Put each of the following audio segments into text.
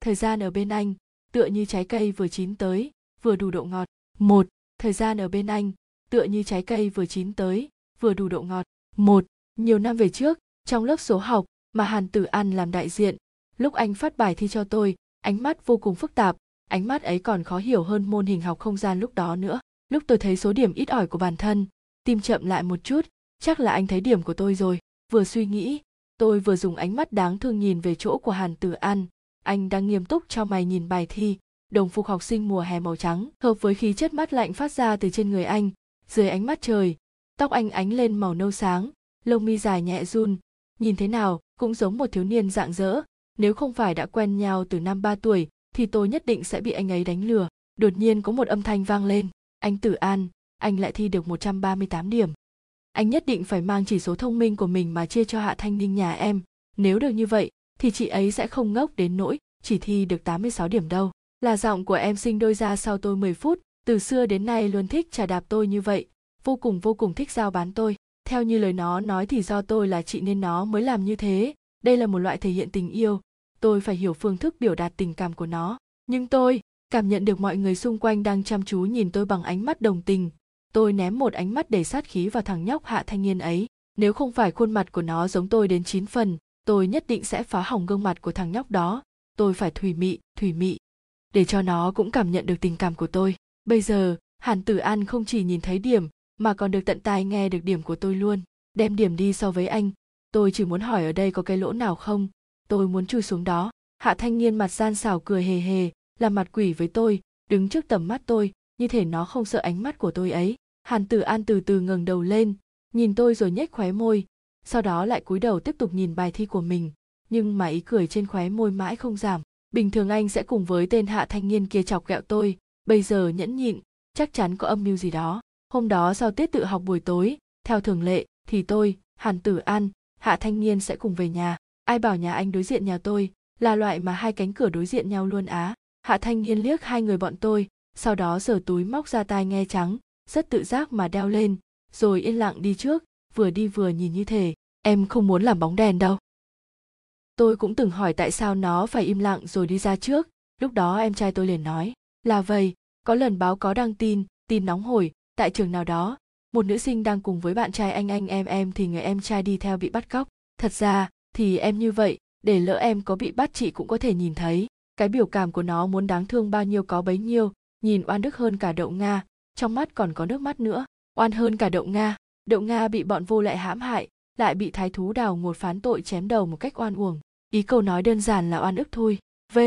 thời gian ở bên anh, tựa như trái cây vừa chín tới, vừa đủ độ ngọt. Một, thời gian ở bên anh, tựa như trái cây vừa chín tới, vừa đủ độ ngọt. Một, nhiều năm về trước, trong lớp số học mà hàn tử an làm đại diện, lúc anh phát bài thi cho tôi, ánh mắt vô cùng phức tạp, ánh mắt ấy còn khó hiểu hơn môn hình học không gian lúc đó nữa. Lúc tôi thấy số điểm ít ỏi của bản thân, tim chậm lại một chút, chắc là anh thấy điểm của tôi rồi. Vừa suy nghĩ, tôi vừa dùng ánh mắt đáng thương nhìn về chỗ của hàn tử an anh đang nghiêm túc cho mày nhìn bài thi, đồng phục học sinh mùa hè màu trắng, hợp với khí chất mát lạnh phát ra từ trên người anh, dưới ánh mắt trời. Tóc anh ánh lên màu nâu sáng, lông mi dài nhẹ run. Nhìn thế nào, cũng giống một thiếu niên dạng dỡ. Nếu không phải đã quen nhau từ năm ba tuổi, thì tôi nhất định sẽ bị anh ấy đánh lừa. Đột nhiên có một âm thanh vang lên. Anh tử an, anh lại thi được 138 điểm. Anh nhất định phải mang chỉ số thông minh của mình mà chia cho hạ thanh ninh nhà em. Nếu được như vậy thì chị ấy sẽ không ngốc đến nỗi chỉ thi được 86 điểm đâu. Là giọng của em sinh đôi ra sau tôi 10 phút, từ xưa đến nay luôn thích trà đạp tôi như vậy, vô cùng vô cùng thích giao bán tôi. Theo như lời nó nói thì do tôi là chị nên nó mới làm như thế. Đây là một loại thể hiện tình yêu, tôi phải hiểu phương thức biểu đạt tình cảm của nó. Nhưng tôi cảm nhận được mọi người xung quanh đang chăm chú nhìn tôi bằng ánh mắt đồng tình. Tôi ném một ánh mắt đầy sát khí vào thằng nhóc hạ thanh niên ấy. Nếu không phải khuôn mặt của nó giống tôi đến chín phần tôi nhất định sẽ phá hỏng gương mặt của thằng nhóc đó. Tôi phải thủy mị thủy mị. Để cho nó cũng cảm nhận được tình cảm của tôi. Bây giờ, hàn tử an không chỉ nhìn thấy điểm, mà còn được tận tai nghe được điểm của tôi luôn. Đem điểm đi so với anh. Tôi chỉ muốn hỏi ở đây có cái lỗ nào không? Tôi muốn chui xuống đó. Hạ thanh niên mặt gian xảo cười hề hề làm mặt quỷ với tôi, đứng trước tầm mắt tôi, như thể nó không sợ ánh mắt của tôi ấy. Hàn tử an từ từ ngẩng đầu lên, nhìn tôi rồi nhếch khóe môi sau đó lại cúi đầu tiếp tục nhìn bài thi của mình. Nhưng mà ý cười trên khóe môi mãi không giảm. Bình thường anh sẽ cùng với tên hạ thanh niên kia chọc ghẹo tôi. Bây giờ nhẫn nhịn, chắc chắn có âm mưu gì đó. Hôm đó sau tiết tự học buổi tối, theo thường lệ, thì tôi, hàn tử an, hạ thanh niên sẽ cùng về nhà. Ai bảo nhà anh đối diện nhà tôi, là loại mà hai cánh cửa đối diện nhau luôn á. Hạ thanh niên liếc hai người bọn tôi, sau đó giở túi móc ra tai nghe trắng, rất tự giác mà đeo lên, rồi yên lặng đi trước, vừa đi vừa nhìn như thể em không muốn làm bóng đèn đâu. Tôi cũng từng hỏi tại sao nó phải im lặng rồi đi ra trước. Lúc đó em trai tôi liền nói, là vậy, có lần báo có đăng tin tin nóng hổi, tại trường nào đó, một nữ sinh đang cùng với bạn trai anh anh em em thì người em trai đi theo bị bắt cóc. Thật ra, thì em như vậy, để lỡ em có bị bắt chị cũng có thể nhìn thấy. Cái biểu cảm của nó muốn đáng thương bao nhiêu có bấy nhiêu, nhìn oan đức hơn cả đậu nga, trong mắt còn có nước mắt nữa. Oan hơn cả đậu nga đậu nga bị bọn vô lại hãm hại lại bị thái thú đào ngột phán tội chém đầu một cách oan uổng. Ý câu nói đơn giản là oan ức thôi. V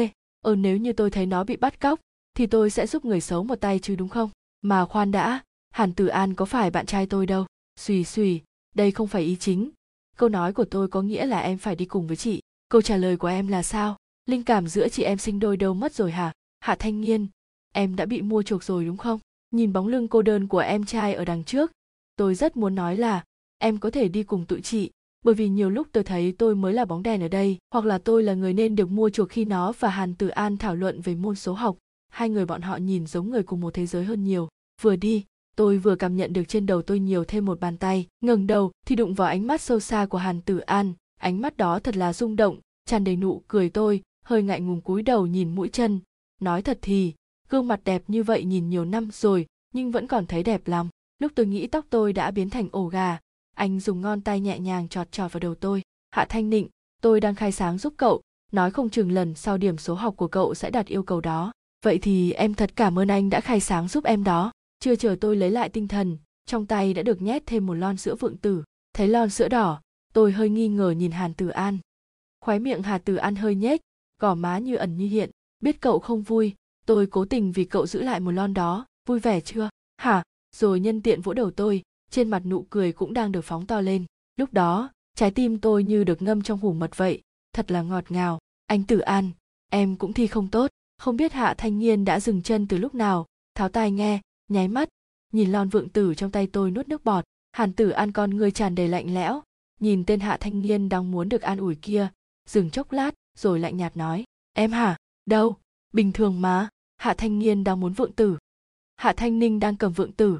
ờ nếu như tôi thấy nó bị bắt cóc, thì tôi sẽ giúp người xấu một tay chứ đúng không? Mà khoan đã, hàn tử an có phải bạn trai tôi đâu? Xùy xùy đây không phải ý chính. Câu nói của tôi có nghĩa là em phải đi cùng với chị. Câu trả lời của em là sao? Linh cảm giữa chị em sinh đôi đâu mất rồi hả? Hạ thanh nghiên em đã bị mua chuộc rồi đúng không? Nhìn bóng lưng cô đơn của em trai ở đằng trước, tôi rất muốn nói là em có thể đi cùng tụi chị, bởi vì nhiều lúc tôi thấy tôi mới là bóng đèn ở đây, hoặc là tôi là người nên được mua chuộc khi nó và hàn tử an thảo luận về môn số học. Hai người bọn họ nhìn giống người cùng một thế giới hơn nhiều. Vừa đi, tôi vừa cảm nhận được trên đầu tôi nhiều thêm một bàn tay. Ngẩng đầu thì đụng vào ánh mắt sâu xa của hàn tử an. Ánh mắt đó thật là rung động, tràn đầy nụ cười tôi, hơi ngại ngùng cúi đầu nhìn mũi chân. Nói thật thì, gương mặt đẹp như vậy nhìn nhiều năm rồi, nhưng vẫn còn thấy đẹp lắm. Lúc tôi nghĩ tóc tôi đã biến thành ổ gà anh dùng ngón tay nhẹ nhàng chọt chọt vào đầu tôi. Hạ thanh nịnh, tôi đang khai sáng giúp cậu. Nói không chừng lần sau điểm số học của cậu sẽ đạt yêu cầu đó. Vậy thì em thật cảm ơn anh đã khai sáng giúp em đó. Chưa chờ tôi lấy lại tinh thần, trong tay đã được nhét thêm một lon sữa vượng tử. Thấy lon sữa đỏ, tôi hơi nghi ngờ nhìn hàn tử an. Khoái miệng hà tử an hơi nhếch, gò má như ẩn như hiện. Biết cậu không vui, tôi cố tình vì cậu giữ lại một lon đó. Vui vẻ chưa? Hả? Rồi nhân tiện vỗ đầu tôi trên mặt nụ cười cũng đang được phóng to lên. Lúc đó, trái tim tôi như được ngâm trong hủ mật vậy. Thật là ngọt ngào. Anh tử an, em cũng thi không tốt. Không biết hạ thanh niên đã dừng chân từ lúc nào. Tháo tai nghe, nháy mắt. Nhìn lon vượng tử trong tay tôi nuốt nước bọt. Hàn tử an con người tràn đầy lạnh lẽo. Nhìn tên hạ thanh niên đang muốn được an ủi kia, dừng chốc lát, rồi lạnh nhạt nói. Em hả đâu? Bình thường mà. Hạ thanh niên đang muốn vượng tử. Hạ thanh ninh đang cầm vượng tử.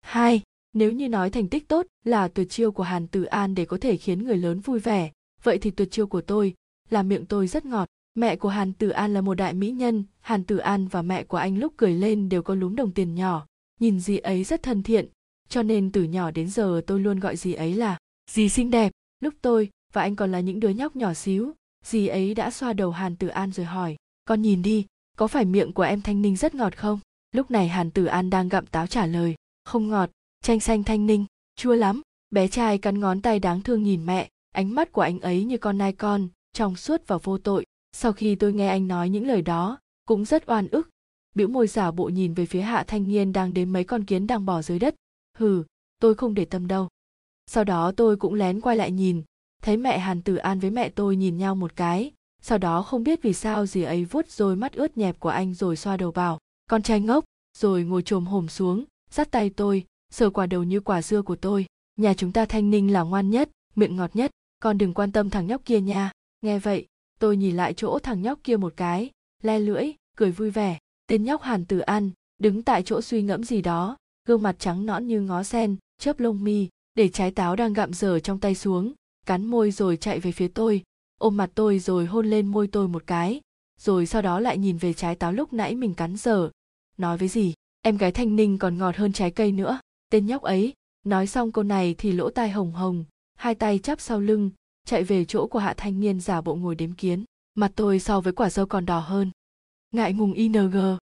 Hai nếu như nói thành tích tốt là tuyệt chiêu của hàn tử an để có thể khiến người lớn vui vẻ vậy thì tuyệt chiêu của tôi là miệng tôi rất ngọt Mẹ của Hàn Tử An là một đại mỹ nhân, Hàn Tử An và mẹ của anh lúc cười lên đều có lúm đồng tiền nhỏ, nhìn dì ấy rất thân thiện, cho nên từ nhỏ đến giờ tôi luôn gọi dì ấy là dì xinh đẹp. Lúc tôi và anh còn là những đứa nhóc nhỏ xíu, dì ấy đã xoa đầu Hàn Tử An rồi hỏi, con nhìn đi, có phải miệng của em Thanh Ninh rất ngọt không? Lúc này Hàn Tử An đang gặm táo trả lời, không ngọt, chanh xanh Thanh Ninh, chua lắm. Bé trai cắn ngón tay đáng thương nhìn mẹ, ánh mắt của anh ấy như con nai con, trong suốt và vô tội. Sau khi tôi nghe anh nói những lời đó, cũng rất oan ức. Bĩu môi giả bộ nhìn về phía hạ thanh niên đang đếm mấy con kiến đang bò dưới đất. Hừ, tôi không để tâm đâu. Sau đó tôi cũng lén quay lại nhìn, thấy mẹ Hàn Tử An với mẹ tôi nhìn nhau một cái, sau đó không biết vì sao gì ấy vuốt rồi mắt ướt nhẹp của anh rồi xoa đầu bảo, con trai ngốc, rồi ngồi trồm hổm xuống, dắt tay tôi, sờ quả đầu như quả dưa của tôi. Nhà chúng ta thanh ninh là ngoan nhất, miệng ngọt nhất, con đừng quan tâm thằng nhóc kia nha. Nghe vậy, tôi nhìn lại chỗ thằng nhóc kia một cái, le lưỡi, cười vui vẻ. Tên nhóc Hàn Tử An, đứng tại chỗ suy ngẫm gì đó, gương mặt trắng nõn như ngó sen, chớp lông mi, để trái táo đang gặm dở trong tay xuống, cắn môi rồi chạy về phía tôi, ôm mặt tôi rồi hôn lên môi tôi một cái, rồi sau đó lại nhìn về trái táo lúc nãy mình cắn dở. Nói với gì, em gái thanh ninh còn ngọt hơn trái cây nữa. Tên nhóc ấy, nói xong câu này thì lỗ tai hồng hồng, hai tay chắp sau lưng, chạy về chỗ của hạ thanh niên giả bộ ngồi đếm kiến. Mặt tôi so với quả dâu còn đỏ hơn. Ngại ngùng ING.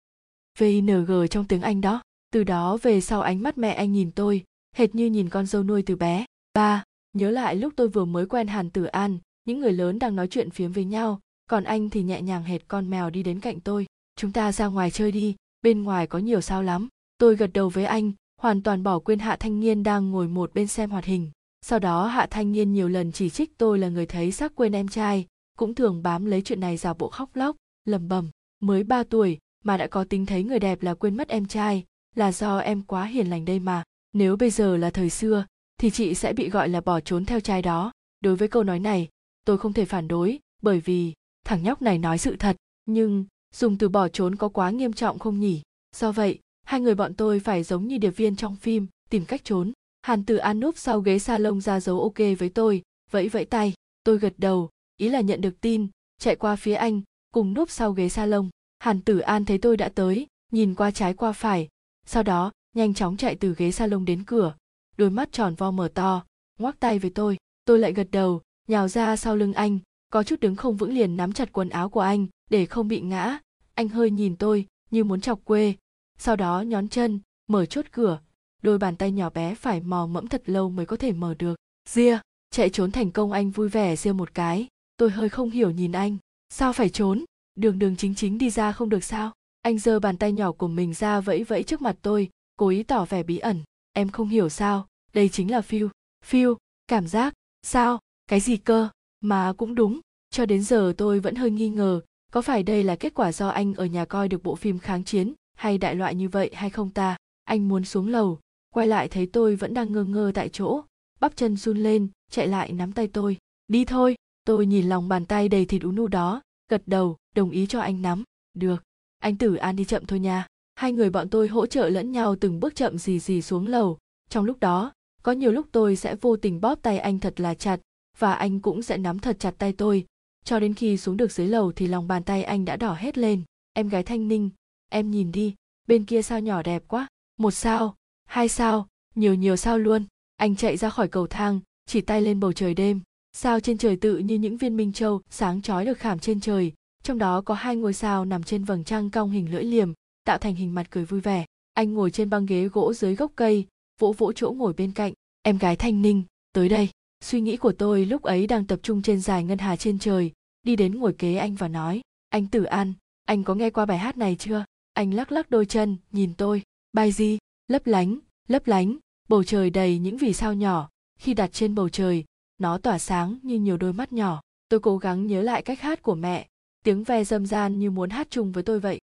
VING trong tiếng Anh đó. Từ đó về sau ánh mắt mẹ anh nhìn tôi, hệt như nhìn con dâu nuôi từ bé. Ba, nhớ lại lúc tôi vừa mới quen Hàn Tử An, những người lớn đang nói chuyện phiếm với nhau, còn anh thì nhẹ nhàng hệt con mèo đi đến cạnh tôi. Chúng ta ra ngoài chơi đi, bên ngoài có nhiều sao lắm. Tôi gật đầu với anh, hoàn toàn bỏ quên Hạ Thanh Niên đang ngồi một bên xem hoạt hình. Sau đó Hạ Thanh Niên nhiều lần chỉ trích tôi là người thấy xác quên em trai, cũng thường bám lấy chuyện này giả bộ khóc lóc, lầm bầm. Mới 3 tuổi mà đã có tính thấy người đẹp là quên mất em trai, là do em quá hiền lành đây mà. Nếu bây giờ là thời xưa, thì chị sẽ bị gọi là bỏ trốn theo trai đó. Đối với câu nói này, tôi không thể phản đối, bởi vì thằng nhóc này nói sự thật, nhưng dùng từ bỏ trốn có quá nghiêm trọng không nhỉ? Do vậy, hai người bọn tôi phải giống như điệp viên trong phim, tìm cách trốn. Hàn Tử An núp sau ghế sa lông ra dấu ok với tôi, vẫy vẫy tay, tôi gật đầu, ý là nhận được tin, chạy qua phía anh, cùng núp sau ghế sa lông. Hàn Tử An thấy tôi đã tới, nhìn qua trái qua phải, sau đó nhanh chóng chạy từ ghế sa lông đến cửa, đôi mắt tròn vo mở to, ngoắc tay với tôi, tôi lại gật đầu, nhào ra sau lưng anh, có chút đứng không vững liền nắm chặt quần áo của anh để không bị ngã. Anh hơi nhìn tôi như muốn chọc quê, sau đó nhón chân, mở chốt cửa, đôi bàn tay nhỏ bé phải mò mẫm thật lâu mới có thể mở được. Ria, chạy trốn thành công anh vui vẻ ria một cái, tôi hơi không hiểu nhìn anh, sao phải trốn, đường đường chính chính đi ra không được sao? Anh giơ bàn tay nhỏ của mình ra vẫy vẫy trước mặt tôi, cố ý tỏ vẻ bí ẩn, em không hiểu sao, đây chính là phiêu, phiêu, cảm giác, sao, cái gì cơ, mà cũng đúng, cho đến giờ tôi vẫn hơi nghi ngờ, có phải đây là kết quả do anh ở nhà coi được bộ phim kháng chiến? Hay đại loại như vậy hay không ta? Anh muốn xuống lầu, quay lại thấy tôi vẫn đang ngơ ngơ tại chỗ, bắp chân run lên, chạy lại nắm tay tôi. Đi thôi, tôi nhìn lòng bàn tay đầy thịt ú nu đó, gật đầu, đồng ý cho anh nắm. Được, anh Tử An đi chậm thôi nha. Hai người bọn tôi hỗ trợ lẫn nhau từng bước chậm gì gì xuống lầu. Trong lúc đó, có nhiều lúc tôi sẽ vô tình bóp tay anh thật là chặt, và anh cũng sẽ nắm thật chặt tay tôi. Cho đến khi xuống được dưới lầu thì lòng bàn tay anh đã đỏ hết lên. Em gái Thanh Ninh, em nhìn đi, bên kia sao nhỏ đẹp quá. Một sao, hai sao, nhiều nhiều sao luôn. Anh chạy ra khỏi cầu thang, chỉ tay lên bầu trời đêm. Sao trên trời tự như những viên minh châu sáng chói được khảm trên trời, trong đó có hai ngôi sao nằm trên vầng trăng cong hình lưỡi liềm, tạo thành hình mặt cười vui vẻ. Anh ngồi trên băng ghế gỗ dưới gốc cây, vỗ vỗ chỗ ngồi bên cạnh. Em gái Thanh Ninh, tới đây. Suy nghĩ của tôi lúc ấy đang tập trung trên dài ngân hà trên trời, đi đến ngồi kế anh và nói, anh Tử An, anh có nghe qua bài hát này chưa? Anh lắc lắc đôi chân, nhìn tôi, bay gì? Lấp lánh, lấp lánh, bầu trời đầy những vì sao nhỏ, khi đặt trên bầu trời, nó tỏa sáng như nhiều đôi mắt nhỏ. Tôi cố gắng nhớ lại cách hát của mẹ, tiếng ve dâm gian như muốn hát chung với tôi vậy.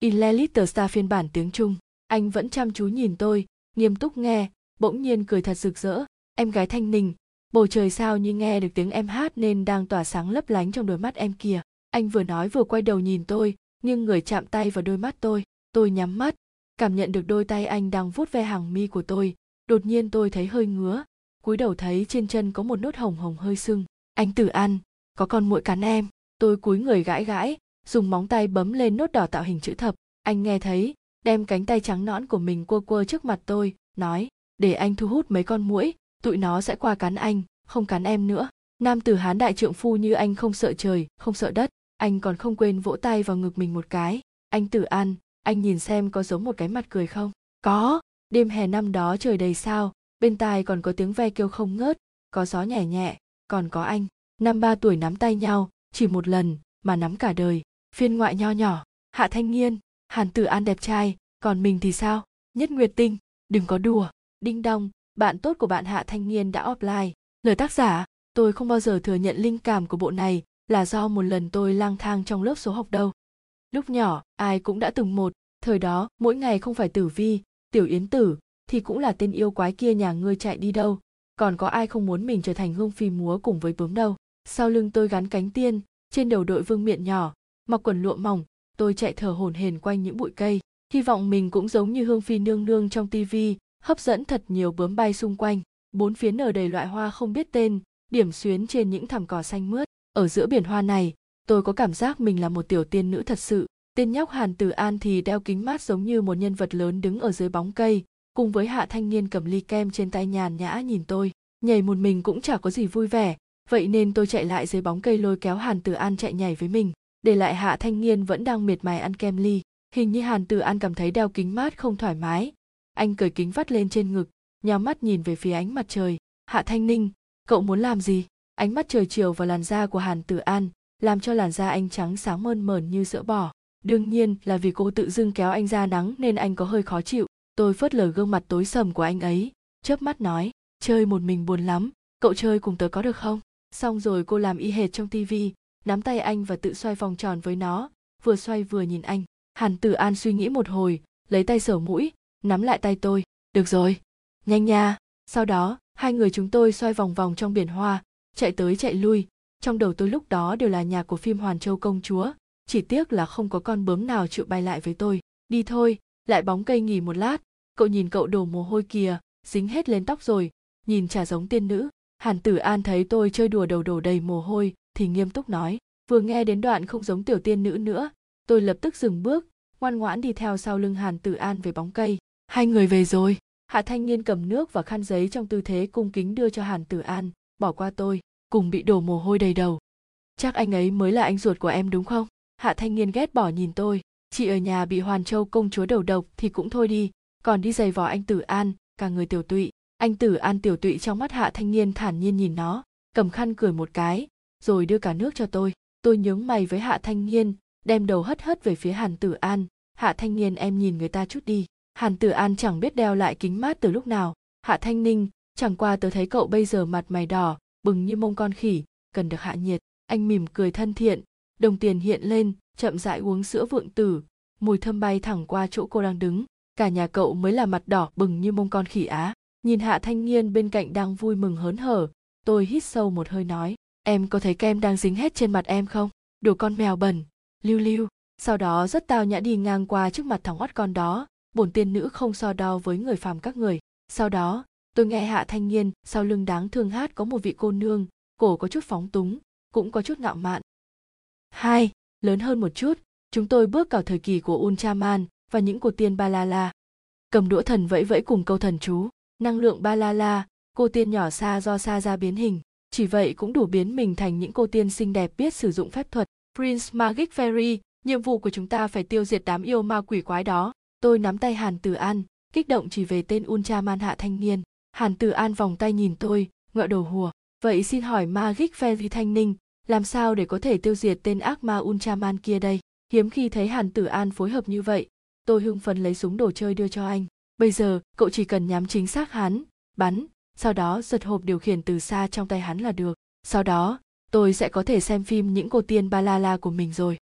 In Le Little Star phiên bản tiếng Trung, anh vẫn chăm chú nhìn tôi, nghiêm túc nghe, bỗng nhiên cười thật rực rỡ. Em gái thanh ninh, bầu trời sao như nghe được tiếng em hát nên đang tỏa sáng lấp lánh trong đôi mắt em kìa Anh vừa nói vừa quay đầu nhìn tôi, nhưng người chạm tay vào đôi mắt tôi. Tôi nhắm mắt, cảm nhận được đôi tay anh đang vuốt ve hàng mi của tôi. Đột nhiên tôi thấy hơi ngứa, cúi đầu thấy trên chân có một nốt hồng hồng hơi sưng. Anh Tử An, có con muỗi cắn em. tôi cúi người gãi gãi dùng móng tay bấm lên nốt đỏ tạo hình chữ thập anh nghe thấy đem cánh tay trắng nõn của mình quơ quơ trước mặt tôi nói để anh thu hút mấy con muỗi tụi nó sẽ qua cắn anh không cắn em nữa nam tử hán đại trượng phu như anh không sợ trời không sợ đất anh còn không quên vỗ tay vào ngực mình một cái. Anh tử an anh nhìn xem có giống một cái mặt cười không? Có. Đêm hè năm đó trời đầy sao, bên tai còn có tiếng ve kêu không ngớt, có gió nhẹ nhẹ, còn có anh. Năm ba tuổi nắm tay nhau, chỉ một lần, mà nắm cả đời. Phiên ngoại nho nhỏ, hạ thanh nghiên hàn tử an đẹp trai, còn mình thì sao? Nhất nguyệt tinh, đừng có đùa. Đinh đong, bạn tốt của bạn hạ thanh nghiên đã offline. Lời tác giả, tôi không bao giờ thừa nhận linh cảm của bộ này là do một lần tôi lang thang trong lớp số học đâu. Lúc nhỏ, ai cũng đã từng một, thời đó, mỗi ngày không phải tử vi, tiểu yến tử, thì cũng là tên yêu quái kia nhà ngươi chạy đi đâu. Còn có ai không muốn mình trở thành hương phi múa cùng với bướm đâu. Sau lưng tôi gắn cánh tiên, trên đầu đội vương miện nhỏ, mặc quần lụa mỏng, tôi chạy thở hổn hển quanh những bụi cây. Hy vọng mình cũng giống như hương phi nương nương trong tivi hấp dẫn thật nhiều bướm bay xung quanh. Bốn phía nở đầy loại hoa không biết tên, điểm xuyến trên những thảm cỏ xanh mướt ở giữa biển hoa này, tôi có cảm giác mình là một tiểu tiên nữ thật sự. Tên nhóc hàn tử an thì đeo kính mát giống như một nhân vật lớn đứng ở dưới bóng cây, cùng với hạ thanh niên cầm ly kem trên tay nhàn nhã nhìn tôi. Nhảy một mình cũng chả có gì vui vẻ, vậy nên tôi chạy lại dưới bóng cây lôi kéo hàn tử an chạy nhảy với mình. Để lại hạ thanh niên vẫn đang miệt mài ăn kem ly. Hình như hàn tử an cảm thấy đeo kính mát không thoải mái. Anh cởi kính vắt lên trên ngực, nhắm mắt nhìn về phía ánh mặt trời. Hạ thanh ninh, cậu muốn làm gì? Ánh mắt trời chiều vào làn da của hàn tử an làm cho làn da anh trắng sáng mơn mởn như sữa bò. Đương nhiên là vì cô tự dưng kéo anh ra nắng nên anh có hơi khó chịu. Tôi phớt lờ gương mặt tối sầm của anh ấy, chớp mắt nói, chơi một mình buồn lắm, cậu chơi cùng tớ có được không? Xong rồi cô làm y hệt trong tivi nắm tay anh và tự xoay vòng tròn với nó, vừa xoay vừa nhìn anh. Hàn tử an suy nghĩ một hồi, lấy tay sờ mũi, nắm lại tay tôi. Được rồi. Nhanh nha. Sau đó, hai người chúng tôi xoay vòng vòng trong biển hoa chạy tới chạy lui. Trong đầu tôi lúc đó đều là nhạc của phim hoàn châu công chúa. Chỉ tiếc là không có con bướm nào chịu bay lại với tôi. Đi thôi, lại bóng cây nghỉ một lát. Cậu nhìn cậu đổ mồ hôi kìa, dính hết lên tóc rồi. Nhìn chả giống tiên nữ. Hàn tử an thấy tôi chơi đùa đầu đổ đầy mồ hôi, thì nghiêm túc nói, vừa nghe đến đoạn không giống tiểu tiên nữ nữa, tôi lập tức dừng bước, ngoan ngoãn đi theo sau lưng hàn tử an về bóng cây. Hai người về rồi. Hạ thanh niên cầm nước và khăn giấy trong tư thế cung kính đưa cho hàn tử an, bỏ qua tôi cùng bị đổ mồ hôi đầy đầu. Chắc anh ấy mới là anh ruột của em đúng không? Hạ thanh niên ghét bỏ nhìn tôi. Chị ở nhà bị hoàn châu công chúa đầu độc thì cũng thôi đi. Còn đi giày vò anh tử an, cả người tiểu tụy. Anh tử an tiểu tụy trong mắt hạ thanh niên thản nhiên nhìn nó, cầm khăn cười một cái, rồi đưa cả nước cho tôi. Tôi nhướng mày với hạ thanh niên đem đầu hất hất về phía hàn tử an. Hạ thanh niên em nhìn người ta chút đi. Hàn tử an chẳng biết đeo lại kính mát từ lúc nào. Hạ thanh ninh, chẳng qua tớ thấy cậu bây giờ mặt mày đỏ bừng như mông con khỉ, cần được hạ nhiệt. Anh mỉm cười thân thiện, đồng tiền hiện lên, chậm rãi uống sữa vượng tử. Mùi thơm bay thẳng qua chỗ cô đang đứng. Cả nhà cậu mới là mặt đỏ bừng như mông con khỉ á. Nhìn hạ thanh niên bên cạnh đang vui mừng hớn hở, tôi hít sâu một hơi nói, em có thấy kem đang dính hết trên mặt em không? Đồ con mèo bẩn. Lưu lưu sau đó rất tao nhã đi ngang qua trước mặt thằng oắt con đó. Bổn tiên nữ không so đo với người phàm các người. Sau đó tôi nghe hạ thanh niên, sau lưng đáng thương hát có một vị cô nương, cổ có chút phóng túng, cũng có chút ngạo mạn. Hai, lớn hơn một chút, chúng tôi bước vào thời kỳ của ultraman và những cô tiên ba la la cầm đũa thần vẫy vẫy cùng câu thần chú, năng lượng ba la la cô tiên nhỏ xa do xa ra biến hình. Chỉ vậy cũng đủ biến mình thành những cô tiên xinh đẹp biết sử dụng phép thuật. Prince magic fairy, nhiệm vụ của chúng ta phải tiêu diệt đám yêu ma quỷ quái đó. Tôi nắm tay hàn tử an, kích động chỉ về tên ultraman hạ thanh niên hàn tử an vòng tay nhìn tôi ngựa đầu hùa. Vậy xin hỏi magic fairy thanh ninh, làm sao để có thể tiêu diệt tên ác ma ultraman kia đây? Hiếm khi thấy hàn tử an phối hợp như vậy, tôi hưng phấn lấy súng đồ chơi đưa cho anh. Bây giờ, cậu chỉ cần nhắm chính xác hắn, bắn, sau đó giật hộp điều khiển từ xa trong tay hắn là được. Sau đó, tôi sẽ có thể xem phim những cô tiên ba la la của mình rồi.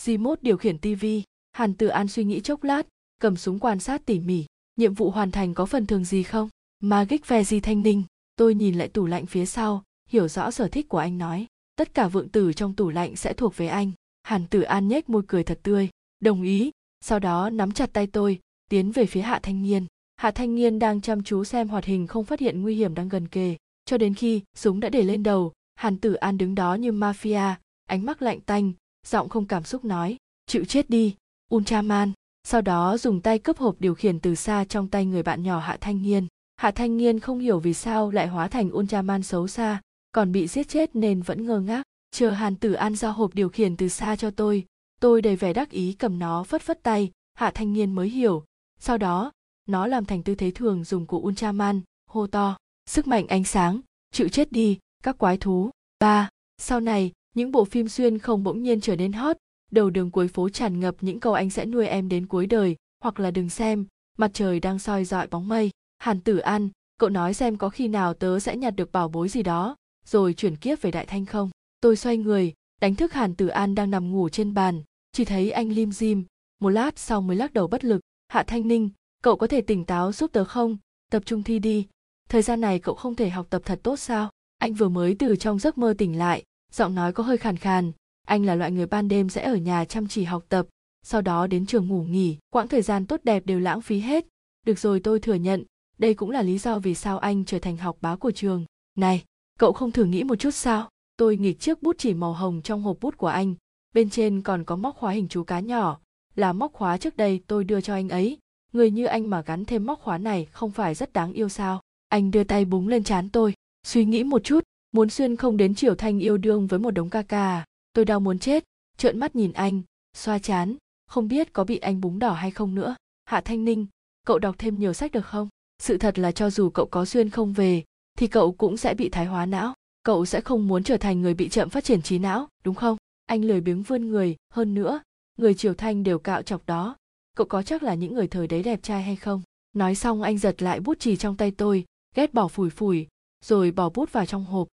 Remote điều khiển TV. hàn tử an suy nghĩ chốc lát, cầm súng quan sát tỉ mỉ. Nhiệm vụ hoàn thành có phần thường gì không? Magic Veggie thanh ninh, tôi nhìn lại tủ lạnh phía sau, hiểu rõ sở thích của anh nói, tất cả vượng tử trong tủ lạnh sẽ thuộc về anh. Hàn tử an nhếch môi cười thật tươi, đồng ý. Sau đó nắm chặt tay tôi, tiến về phía hạ thanh niên. Hạ thanh niên đang chăm chú xem hoạt hình không phát hiện nguy hiểm đang gần kề. Cho đến khi súng đã để lên đầu, hàn tử an đứng đó như mafia, ánh mắt lạnh tanh, giọng không cảm xúc nói, chịu chết đi ultraman sau đó dùng tay cướp hộp điều khiển từ xa trong tay người bạn nhỏ hạ thanh niên hạ thanh niên không hiểu vì sao lại hóa thành ultraman xấu xa, còn bị giết chết nên vẫn ngơ ngác. Chờ hàn tử an giao hộp điều khiển từ xa cho tôi tôi đầy vẻ đắc ý cầm nó phất phất tay, hạ thanh niên mới hiểu. Sau đó, nó làm thành tư thế thường dùng của ultraman, hô to, sức mạnh ánh sáng, chịu chết đi, các quái thú. Ba, sau này, những bộ phim xuyên không bỗng nhiên trở nên hot, đầu đường cuối phố tràn ngập những câu anh sẽ nuôi em đến cuối đời, hoặc là đừng xem, mặt trời đang soi dọi bóng mây hàn tử an, cậu nói xem có khi nào tớ sẽ nhặt được bảo bối gì đó, rồi chuyển kiếp về đại thanh không? Tôi xoay người, đánh thức hàn tử an đang nằm ngủ trên bàn. Chỉ thấy anh lim dim. Một lát sau mới lắc đầu bất lực. Hạ thanh ninh, cậu có thể tỉnh táo giúp tớ không? Tập trung thi đi. Thời gian này cậu không thể học tập thật tốt sao? Anh vừa mới từ trong giấc mơ tỉnh lại. Giọng nói có hơi khàn khàn. Anh là loại người ban đêm sẽ ở nhà chăm chỉ học tập. Sau đó đến trường ngủ nghỉ. Quãng thời gian tốt đẹp đều lãng phí hết. Được rồi, tôi thừa nhận đây cũng là lý do vì sao anh trở thành học bá của trường. Này, cậu không thử nghĩ một chút sao? Tôi nghịch chiếc bút chỉ màu hồng trong hộp bút của anh. Bên trên còn có móc khóa hình chú cá nhỏ. Là móc khóa trước đây tôi đưa cho anh ấy. Người như anh mà gắn thêm móc khóa này không phải rất đáng yêu sao? Anh đưa tay búng lên trán tôi. Suy nghĩ một chút. Muốn xuyên không đến triều thanh yêu đương với một đống ca ca à? tôi đau muốn chết. Trợn mắt nhìn anh. Xoa chán. Không biết có bị anh búng đỏ hay không nữa. Hạ thanh ninh, cậu đọc thêm nhiều sách được không? Sự thật là cho dù cậu có xuyên không về, thì cậu cũng sẽ bị thái hóa não. Cậu sẽ không muốn trở thành người bị chậm phát triển trí não, đúng không? Anh lười biếng vươn người. Hơn nữa, người triều thanh đều cạo chọc đó. Cậu có chắc là những người thời đấy đẹp trai hay không? Nói xong anh giật lại bút chì trong tay tôi, ghét bỏ phủi phủi, rồi bỏ bút vào trong hộp.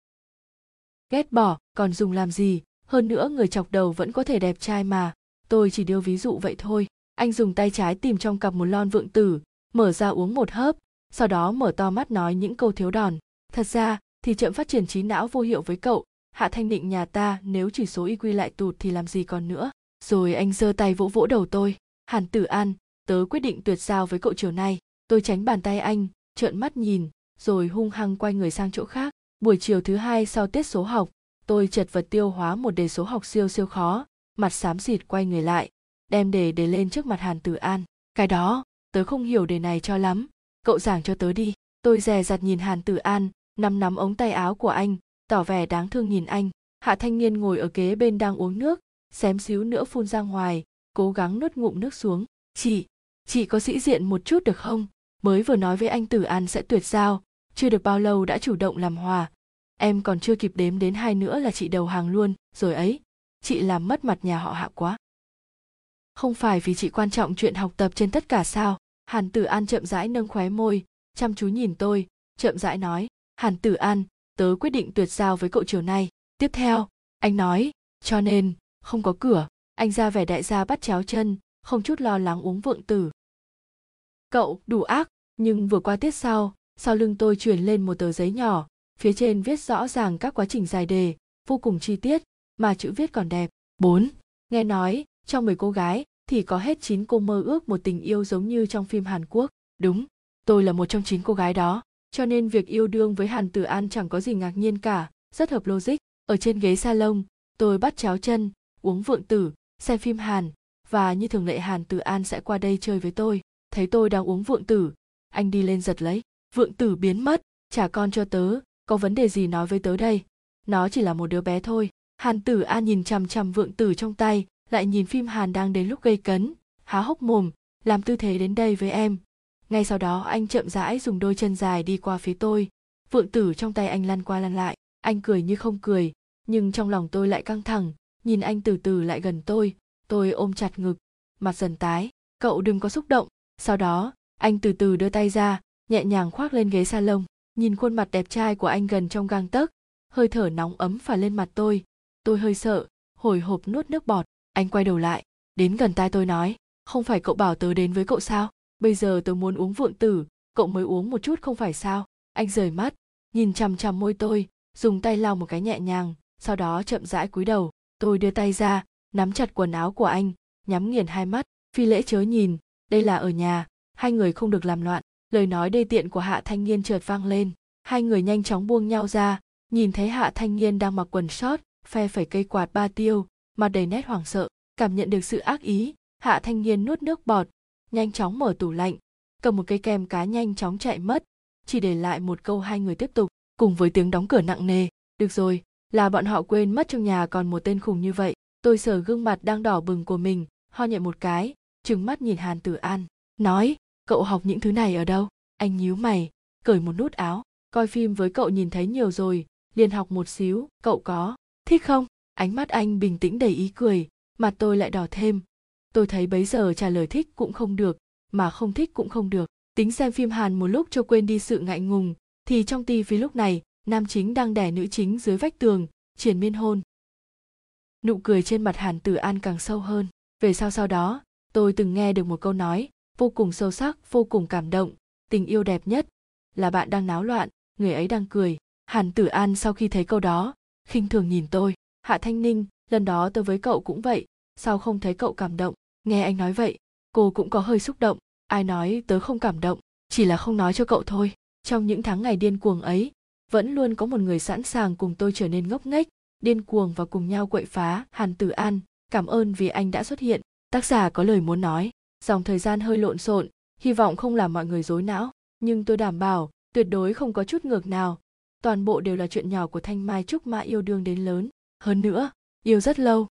Ghét bỏ, còn dùng làm gì? Hơn nữa người chọc đầu vẫn có thể đẹp trai mà. Tôi chỉ đưa ví dụ vậy thôi. Anh dùng tay trái tìm trong cặp một lon vượng tử, mở ra uống một hớp sau đó mở to mắt nói những câu thiếu đòn. Thật ra, thì chậm phát triển trí não vô hiệu với cậu, hạ thanh định nhà ta, nếu chỉ số IQ lại tụt thì làm gì còn nữa? Rồi anh giơ tay vỗ vỗ đầu tôi. Hàn tử an, tớ quyết định tuyệt giao với cậu chiều nay. Tôi tránh bàn tay anh, trợn mắt nhìn, rồi hung hăng quay người sang chỗ khác. Buổi chiều thứ hai sau tiết số học, tôi chật vật tiêu hóa một đề số học siêu siêu khó. Mặt xám xịt quay người lại, đem đề để lên trước mặt hàn tử an. Cái đó, tớ không hiểu đề này cho lắm cậu giảng cho tớ đi. Tôi dè dặt nhìn hàn tử an, nắm nắm ống tay áo của anh, tỏ vẻ đáng thương nhìn anh. Hạ thanh niên ngồi ở kế bên đang uống nước, xém xíu nữa phun ra ngoài, cố gắng nuốt ngụm nước xuống. Chị chị có sĩ diện một chút được không? Mới vừa nói với anh tử an sẽ tuyệt giao, chưa được bao lâu đã chủ động làm hòa. Em còn chưa kịp đếm đến hai nữa là chị đầu hàng luôn, rồi ấy, chị làm mất mặt nhà họ hạ quá. Không phải vì chị quan trọng chuyện học tập trên tất cả sao? Hàn tử an chậm rãi nâng khóe môi chăm chú nhìn tôi chậm rãi nói hàn tử an tớ quyết định tuyệt giao với cậu chiều nay. Tiếp theo anh nói cho nên không có cửa. Anh ra vẻ đại gia bắt chéo chân không chút lo lắng uống vượng tử. Cậu đủ ác nhưng vừa qua tiết sau sau lưng tôi truyền lên một tờ giấy nhỏ phía trên viết rõ ràng các quá trình dài đề vô cùng chi tiết mà chữ viết còn đẹp. 4. Nghe nói, trong 10 cô gái thì có hết 9 cô mơ ước một tình yêu giống như trong phim Hàn Quốc. Đúng, tôi là một trong 9 cô gái đó, cho nên việc yêu đương với Hàn Tử An chẳng có gì ngạc nhiên cả, rất hợp logic. Ở trên ghế salon, tôi bắt cháo chân, uống vượng tử, xem phim Hàn, và như thường lệ Hàn Tử An sẽ qua đây chơi với tôi. Thấy tôi đang uống vượng tử, anh đi lên giật lấy. Vượng tử biến mất, trả con cho tớ, có vấn đề gì nói với tớ đây nó chỉ là một đứa bé thôi hàn tử an nhìn chằm chằm vượng tử trong tay lại nhìn phim hàn đang đến lúc gây cấn, há hốc mồm, làm tư thế đến đây với em. Ngay sau đó, anh chậm rãi dùng đôi chân dài đi qua phía tôi. Vượng tử trong tay anh lăn qua lăn lại, anh cười như không cười, nhưng trong lòng tôi lại căng thẳng, nhìn anh từ từ lại gần tôi tôi ôm chặt ngực, mặt dần tái. Cậu đừng có xúc động. Sau đó, anh từ từ đưa tay ra, nhẹ nhàng khoác lên ghế salon, nhìn khuôn mặt đẹp trai của anh gần trong gang tấc, hơi thở nóng ấm phả lên mặt tôi. Tôi hơi sợ, hồi hộp nuốt nước bọt anh quay đầu lại, đến gần tai tôi nói, không phải cậu bảo tớ đến với cậu sao? Bây giờ tớ muốn uống vượng tử, cậu mới uống một chút không phải sao? Anh rời mắt, nhìn chằm chằm môi tôi, dùng tay lau một cái nhẹ nhàng, sau đó chậm rãi cúi đầu. Tôi đưa tay ra, nắm chặt quần áo của anh, nhắm nghiền hai mắt, phi lễ chớ nhìn, đây là ở nhà, hai người không được làm loạn. Lời nói đê tiện của hạ thanh niên chợt vang lên. Hai người nhanh chóng buông nhau ra, nhìn thấy hạ thanh niên đang mặc quần short, phe phẩy cây quạt ba tiêu mặt đầy nét hoảng sợ, cảm nhận được sự ác ý, hạ thanh niên nuốt nước bọt, nhanh chóng mở tủ lạnh, cầm một cây kem cá nhanh chóng chạy mất. Chỉ để lại một câu hai người tiếp tục, cùng với tiếng đóng cửa nặng nề, được rồi, là bọn họ quên mất trong nhà còn một tên khùng như vậy, tôi sờ gương mặt đang đỏ bừng của mình, ho nhẹ một cái, trừng mắt nhìn hàn tử an, nói, cậu học những thứ này ở đâu? Anh nhíu mày, cởi một nút áo, coi phim với cậu nhìn thấy nhiều rồi, liền học một xíu, cậu có thích không? Ánh mắt anh bình tĩnh đầy ý cười, mặt tôi lại đỏ thêm. Tôi thấy bấy giờ trả lời thích cũng không được, mà không thích cũng không được. Tính xem phim hàn một lúc cho quên đi sự ngại ngùng, thì trong ti phí lúc này, nam chính đang đẻ nữ chính dưới vách tường, triển miên hôn. Nụ cười trên mặt hàn tử an càng sâu hơn. Về sau sau đó, tôi từng nghe được một câu nói, vô cùng sâu sắc, vô cùng cảm động, tình yêu đẹp nhất là bạn đang náo loạn, người ấy đang cười. Hàn tử an sau khi thấy câu đó, khinh thường nhìn tôi hạ thanh ninh, lần đó tôi với cậu cũng vậy, sao không thấy cậu cảm động? Nghe anh nói vậy, cô cũng có hơi xúc động. Ai nói tớ không cảm động, chỉ là không nói cho cậu thôi. Trong những tháng ngày điên cuồng ấy, vẫn luôn có một người sẵn sàng cùng tôi trở nên ngốc nghếch, điên cuồng và cùng nhau quậy phá hàn tử an. Cảm ơn vì anh đã xuất hiện. Tác giả có lời muốn nói. Dòng thời gian hơi lộn xộn, hy vọng không làm mọi người rối não, nhưng tôi đảm bảo, tuyệt đối không có chút ngược nào. Toàn bộ đều là chuyện nhỏ của thanh mai trúc mã yêu đương đến lớn hơn nữa, yêu rất lâu.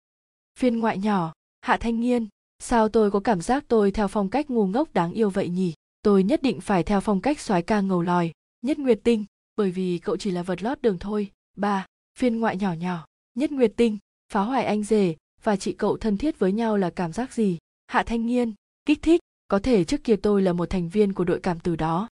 Phiên ngoại nhỏ, hạ thanh nghiên sao tôi có cảm giác tôi theo phong cách ngu ngốc đáng yêu vậy nhỉ? Tôi nhất định phải theo phong cách soái ca ngầu lòi, nhất nguyệt tinh, bởi vì cậu chỉ là vật lót đường thôi. Ba, phiên ngoại nhỏ nhỏ, nhất nguyệt tinh, phá hoại anh rể và chị cậu thân thiết với nhau là cảm giác gì? Hạ thanh nghiên kích thích, có thể trước kia tôi là một thành viên của đội cảm từ đó.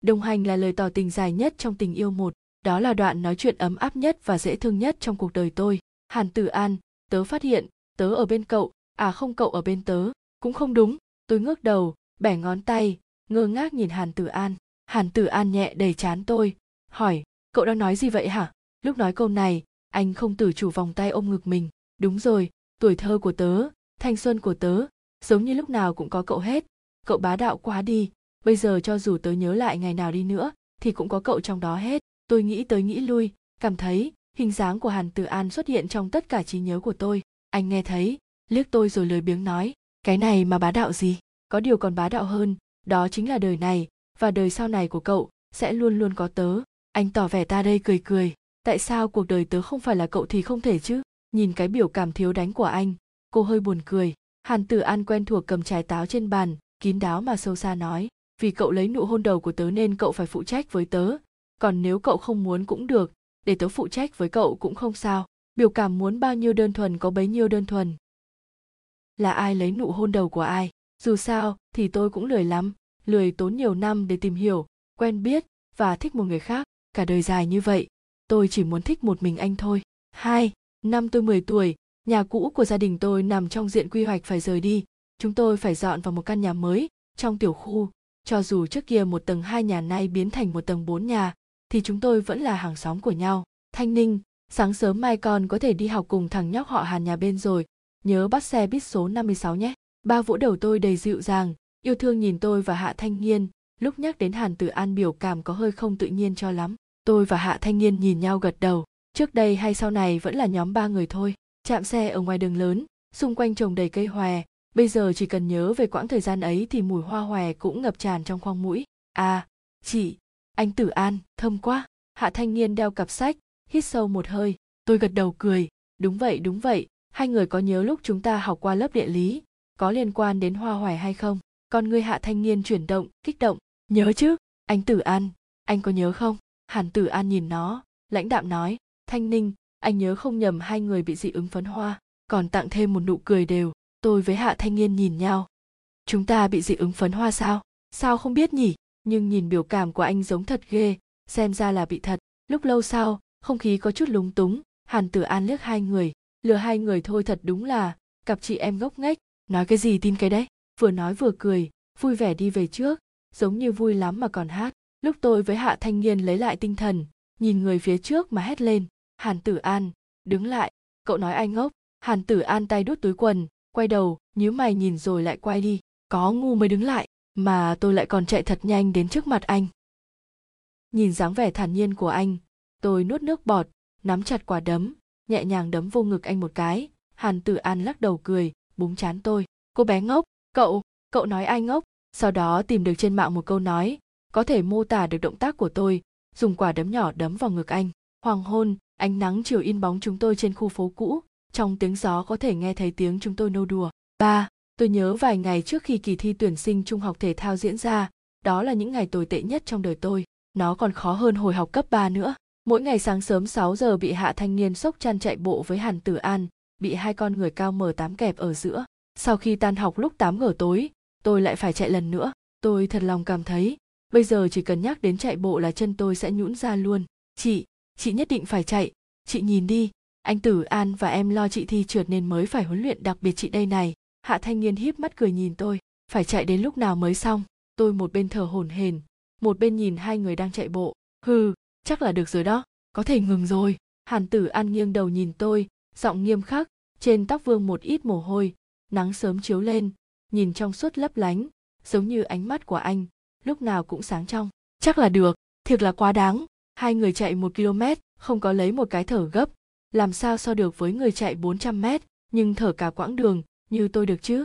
Đồng hành là lời tỏ tình dài nhất trong tình yêu một đó là đoạn nói chuyện ấm áp nhất và dễ thương nhất trong cuộc đời tôi. Hàn tử an, tớ phát hiện, tớ ở bên cậu à không cậu ở bên tớ. Cũng không đúng, tôi ngước đầu, bẻ ngón tay, ngơ ngác nhìn hàn tử an. Hàn tử an nhẹ đầy chán tôi, hỏi, cậu đang nói gì vậy hả? Lúc nói câu này, anh không tử chủ vòng tay ôm ngực mình. Đúng rồi, tuổi thơ của tớ, thanh xuân của tớ, giống như lúc nào cũng có cậu hết. Cậu bá đạo quá đi, bây giờ cho dù tớ nhớ lại ngày nào đi nữa, thì cũng có cậu trong đó hết tôi nghĩ tới nghĩ lui, cảm thấy hình dáng của hàn tử an xuất hiện trong tất cả trí nhớ của tôi. Anh nghe thấy, liếc tôi rồi lười biếng nói, cái này mà bá đạo gì? Có điều còn bá đạo hơn, đó chính là đời này, và đời sau này của cậu sẽ luôn luôn có tớ. Anh tỏ vẻ ta đây cười cười, tại sao cuộc đời tớ không phải là cậu thì không thể chứ? Nhìn cái biểu cảm thiếu đánh của anh, cô hơi buồn cười. Hàn tử an quen thuộc cầm trái táo trên bàn, kín đáo mà sâu xa nói, vì cậu lấy nụ hôn đầu của tớ nên cậu phải phụ trách với tớ còn nếu cậu không muốn cũng được, để tớ phụ trách với cậu cũng không sao. Biểu cảm muốn bao nhiêu đơn thuần có bấy nhiêu đơn thuần. Là ai lấy nụ hôn đầu của ai? Dù sao, thì tôi cũng lười lắm, lười tốn nhiều năm để tìm hiểu, quen biết, và thích một người khác. Cả đời dài như vậy, tôi chỉ muốn thích một mình anh thôi. Hai, năm tôi 10 tuổi, nhà cũ của gia đình tôi nằm trong diện quy hoạch phải rời đi. Chúng tôi phải dọn vào một căn nhà mới, trong tiểu khu. Cho dù trước kia một tầng hai nhà nay biến thành một tầng bốn nhà thì chúng tôi vẫn là hàng xóm của nhau. Thanh ninh, sáng sớm mai con có thể đi học cùng thằng nhóc họ hàn nhà bên rồi. Nhớ bắt xe buýt số 56 nhé. Ba vỗ đầu tôi đầy dịu dàng, yêu thương nhìn tôi và hạ thanh nghiên lúc nhắc đến hàn tử an biểu cảm có hơi không tự nhiên cho lắm. Tôi và hạ thanh nghiên nhìn nhau gật đầu. Trước đây hay sau này vẫn là nhóm ba người thôi. Chạm xe ở ngoài đường lớn, xung quanh trồng đầy cây hòe. Bây giờ chỉ cần nhớ về quãng thời gian ấy thì mùi hoa hòe cũng ngập tràn trong khoang mũi. À chị anh tử an, thơm quá. Hạ thanh niên đeo cặp sách, hít sâu một hơi. Tôi gật đầu cười. Đúng vậy đúng vậy. Hai người có nhớ lúc chúng ta học qua lớp địa lý, có liên quan đến hoa hoài hay không? Con người hạ thanh niên chuyển động, kích động. Nhớ chứ? Anh tử an, anh có nhớ không? Hàn tử an nhìn nó, lãnh đạm nói. Thanh ninh, anh nhớ không nhầm hai người bị dị ứng phấn hoa, còn tặng thêm một nụ cười đều. Tôi với hạ thanh niên nhìn nhau. Chúng ta bị dị ứng phấn hoa sao? Sao không biết nhỉ? Nhưng nhìn biểu cảm của anh giống thật ghê, xem ra là bị thật. Lúc lâu sau, không khí có chút lúng túng, hàn tử an liếc hai người, lừa hai người thôi thật đúng là, cặp chị em ngốc nghếch, nói cái gì tin cái đấy. Vừa nói vừa cười, vui vẻ đi về trước, giống như vui lắm mà còn hát. Lúc tôi với hạ thanh niên lấy lại tinh thần, nhìn người phía trước mà hét lên, hàn tử an, đứng lại, cậu nói anh ngốc? Hàn tử an tay đút túi quần, quay đầu, nhíu mày nhìn rồi lại quay đi, có ngu mới đứng lại mà tôi lại còn chạy thật nhanh đến trước mặt anh. Nhìn dáng vẻ thản nhiên của anh, tôi nuốt nước bọt, nắm chặt quả đấm, nhẹ nhàng đấm vô ngực anh một cái. Hàn tử an lắc đầu cười, búng chán tôi. Cô bé ngốc, cậu cậu nói ai ngốc? Sau đó tìm được trên mạng một câu nói, có thể mô tả được động tác của tôi. Dùng quả đấm nhỏ đấm vào ngực anh. Hoàng hôn, ánh nắng chiều in bóng chúng tôi trên khu phố cũ. Trong tiếng gió có thể nghe thấy tiếng chúng tôi nô đùa. Ba tôi nhớ vài ngày trước khi kỳ thi tuyển sinh trung học thể thao diễn ra, đó là những ngày tồi tệ nhất trong đời tôi. Nó còn khó hơn hồi học cấp 3 nữa. Mỗi ngày sáng sớm 6 giờ bị hạ thanh niên sốc chăn chạy bộ với hàn tử an, bị hai con người cao mờ tám kẹp ở giữa. Sau khi tan học lúc 8 giờ tối, tôi lại phải chạy lần nữa. Tôi thật lòng cảm thấy, bây giờ chỉ cần nhắc đến chạy bộ là chân tôi sẽ nhũn ra luôn. Chị chị nhất định phải chạy. Chị nhìn đi, anh tử an và em lo chị thi trượt nên mới phải huấn luyện đặc biệt chị đây này hạ thanh niên híp mắt cười nhìn tôi. Phải chạy đến lúc nào mới xong? Tôi một bên thở hổn hển, một bên nhìn hai người đang chạy bộ. Hừ, chắc là được rồi đó. Có thể ngừng rồi. Hàn tử an nghiêng đầu nhìn tôi, giọng nghiêm khắc, trên tóc vương một ít mồ hôi, nắng sớm chiếu lên, nhìn trong suốt lấp lánh, giống như ánh mắt của anh, lúc nào cũng sáng trong. Chắc là được. Thiệt là quá đáng. Hai người chạy một km, không có lấy một cái thở gấp. Làm sao so được với người chạy 400 mét, nhưng thở cả quãng đường như tôi được chứ?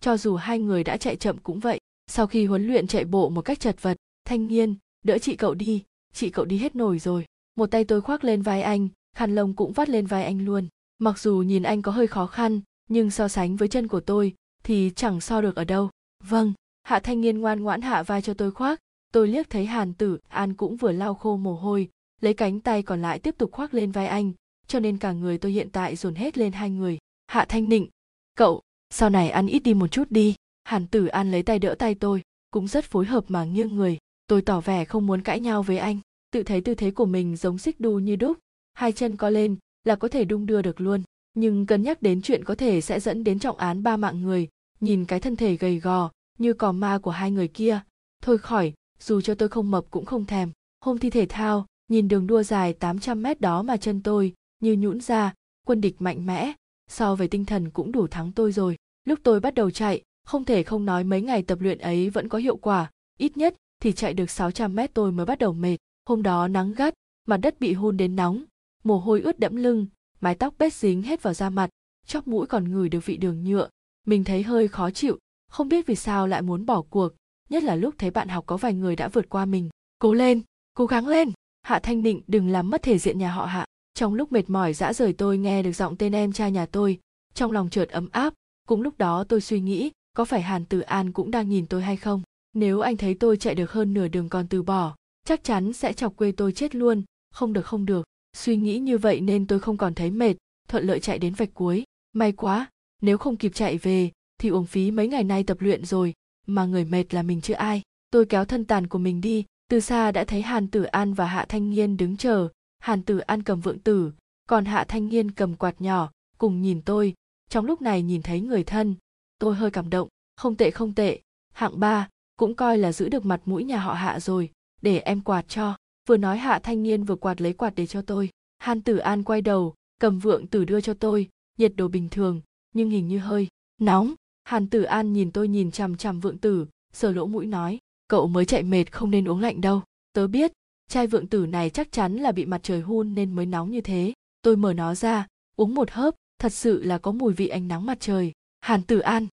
Cho dù hai người đã chạy chậm cũng vậy. Sau khi huấn luyện chạy bộ một cách chật vật thanh niên đỡ chị cậu đi. Chị cậu đi hết nổi rồi. Một tay tôi khoác lên vai anh khăn lông cũng vắt lên vai anh luôn. Mặc dù nhìn anh có hơi khó khăn nhưng so sánh với chân của tôi thì chẳng so được ở đâu. Vâng hạ thanh niên ngoan ngoãn hạ vai cho tôi khoác. Tôi liếc thấy hàn tử an cũng vừa lau khô mồ hôi lấy cánh tay còn lại tiếp tục khoác lên vai anh cho nên cả người tôi hiện tại dồn hết lên hai người. Hạ thanh nịnh, cậu sau này ăn ít đi một chút đi. Hàn tử an lấy tay đỡ tay tôi, cũng rất phối hợp mà nghiêng người. Tôi tỏ vẻ không muốn cãi nhau với anh. Tự thấy tư thế của mình giống xích đu như đúc. Hai chân co lên là có thể đung đưa được luôn. Nhưng cân nhắc đến chuyện có thể sẽ dẫn đến trọng án ba mạng người. Nhìn cái thân thể gầy gò như cò ma của hai người kia. Thôi khỏi, dù cho tôi không mập cũng không thèm. Hôm thi thể thao, nhìn đường đua dài 800 mét đó mà chân tôi như nhũn ra, quân địch mạnh mẽ. So về tinh thần cũng đủ thắng tôi rồi lúc tôi bắt đầu chạy, không thể không nói mấy ngày tập luyện ấy vẫn có hiệu quả. Ít nhất thì chạy được 600 mét tôi mới bắt đầu mệt. Hôm đó nắng gắt, mặt đất bị hôn đến nóng, mồ hôi ướt đẫm lưng, mái tóc bết dính hết vào da mặt, chóp mũi còn ngửi được vị đường nhựa. Mình thấy hơi khó chịu, không biết vì sao lại muốn bỏ cuộc, nhất là lúc thấy bạn học có vài người đã vượt qua mình. Cố lên, cố gắng lên! Hạ thanh định, đừng làm mất thể diện nhà họ hạ. Trong lúc mệt mỏi dã rời tôi nghe được giọng tên em trai nhà tôi, trong lòng chợt ấm áp cũng lúc đó tôi suy nghĩ, có phải hàn tử an cũng đang nhìn tôi hay không? Nếu anh thấy tôi chạy được hơn nửa đường còn từ bỏ, chắc chắn sẽ chọc quê tôi chết luôn. Không được không được. Suy nghĩ như vậy nên tôi không còn thấy mệt, thuận lợi chạy đến vạch cuối. May quá, nếu không kịp chạy về, thì uổng phí mấy ngày nay tập luyện rồi. Mà người mệt là mình chứ ai. Tôi kéo thân tàn của mình đi. Từ xa đã thấy hàn tử an và hạ thanh nghiên đứng chờ. Hàn tử an cầm vượng tử, còn hạ thanh nghiên cầm quạt nhỏ, cùng nhìn tôi trong lúc này nhìn thấy người thân, tôi hơi cảm động. Không tệ không tệ. Hạng ba cũng coi là giữ được mặt mũi nhà họ hạ rồi, để em quạt cho. Vừa nói hạ thanh niên vừa quạt lấy quạt để cho tôi. Hàn tử an quay đầu, cầm vượng tử đưa cho tôi. Nhiệt độ bình thường, nhưng hình như hơi nóng. Hàn tử an nhìn tôi nhìn chằm chằm vượng tử, sờ lỗ mũi nói, cậu mới chạy mệt không nên uống lạnh đâu. Tớ biết chai vượng tử này chắc chắn là bị mặt trời hun nên mới nóng như thế. Tôi mở nó ra, uống một hớp thật sự là có mùi vị ánh nắng mặt trời. Hàn tử an.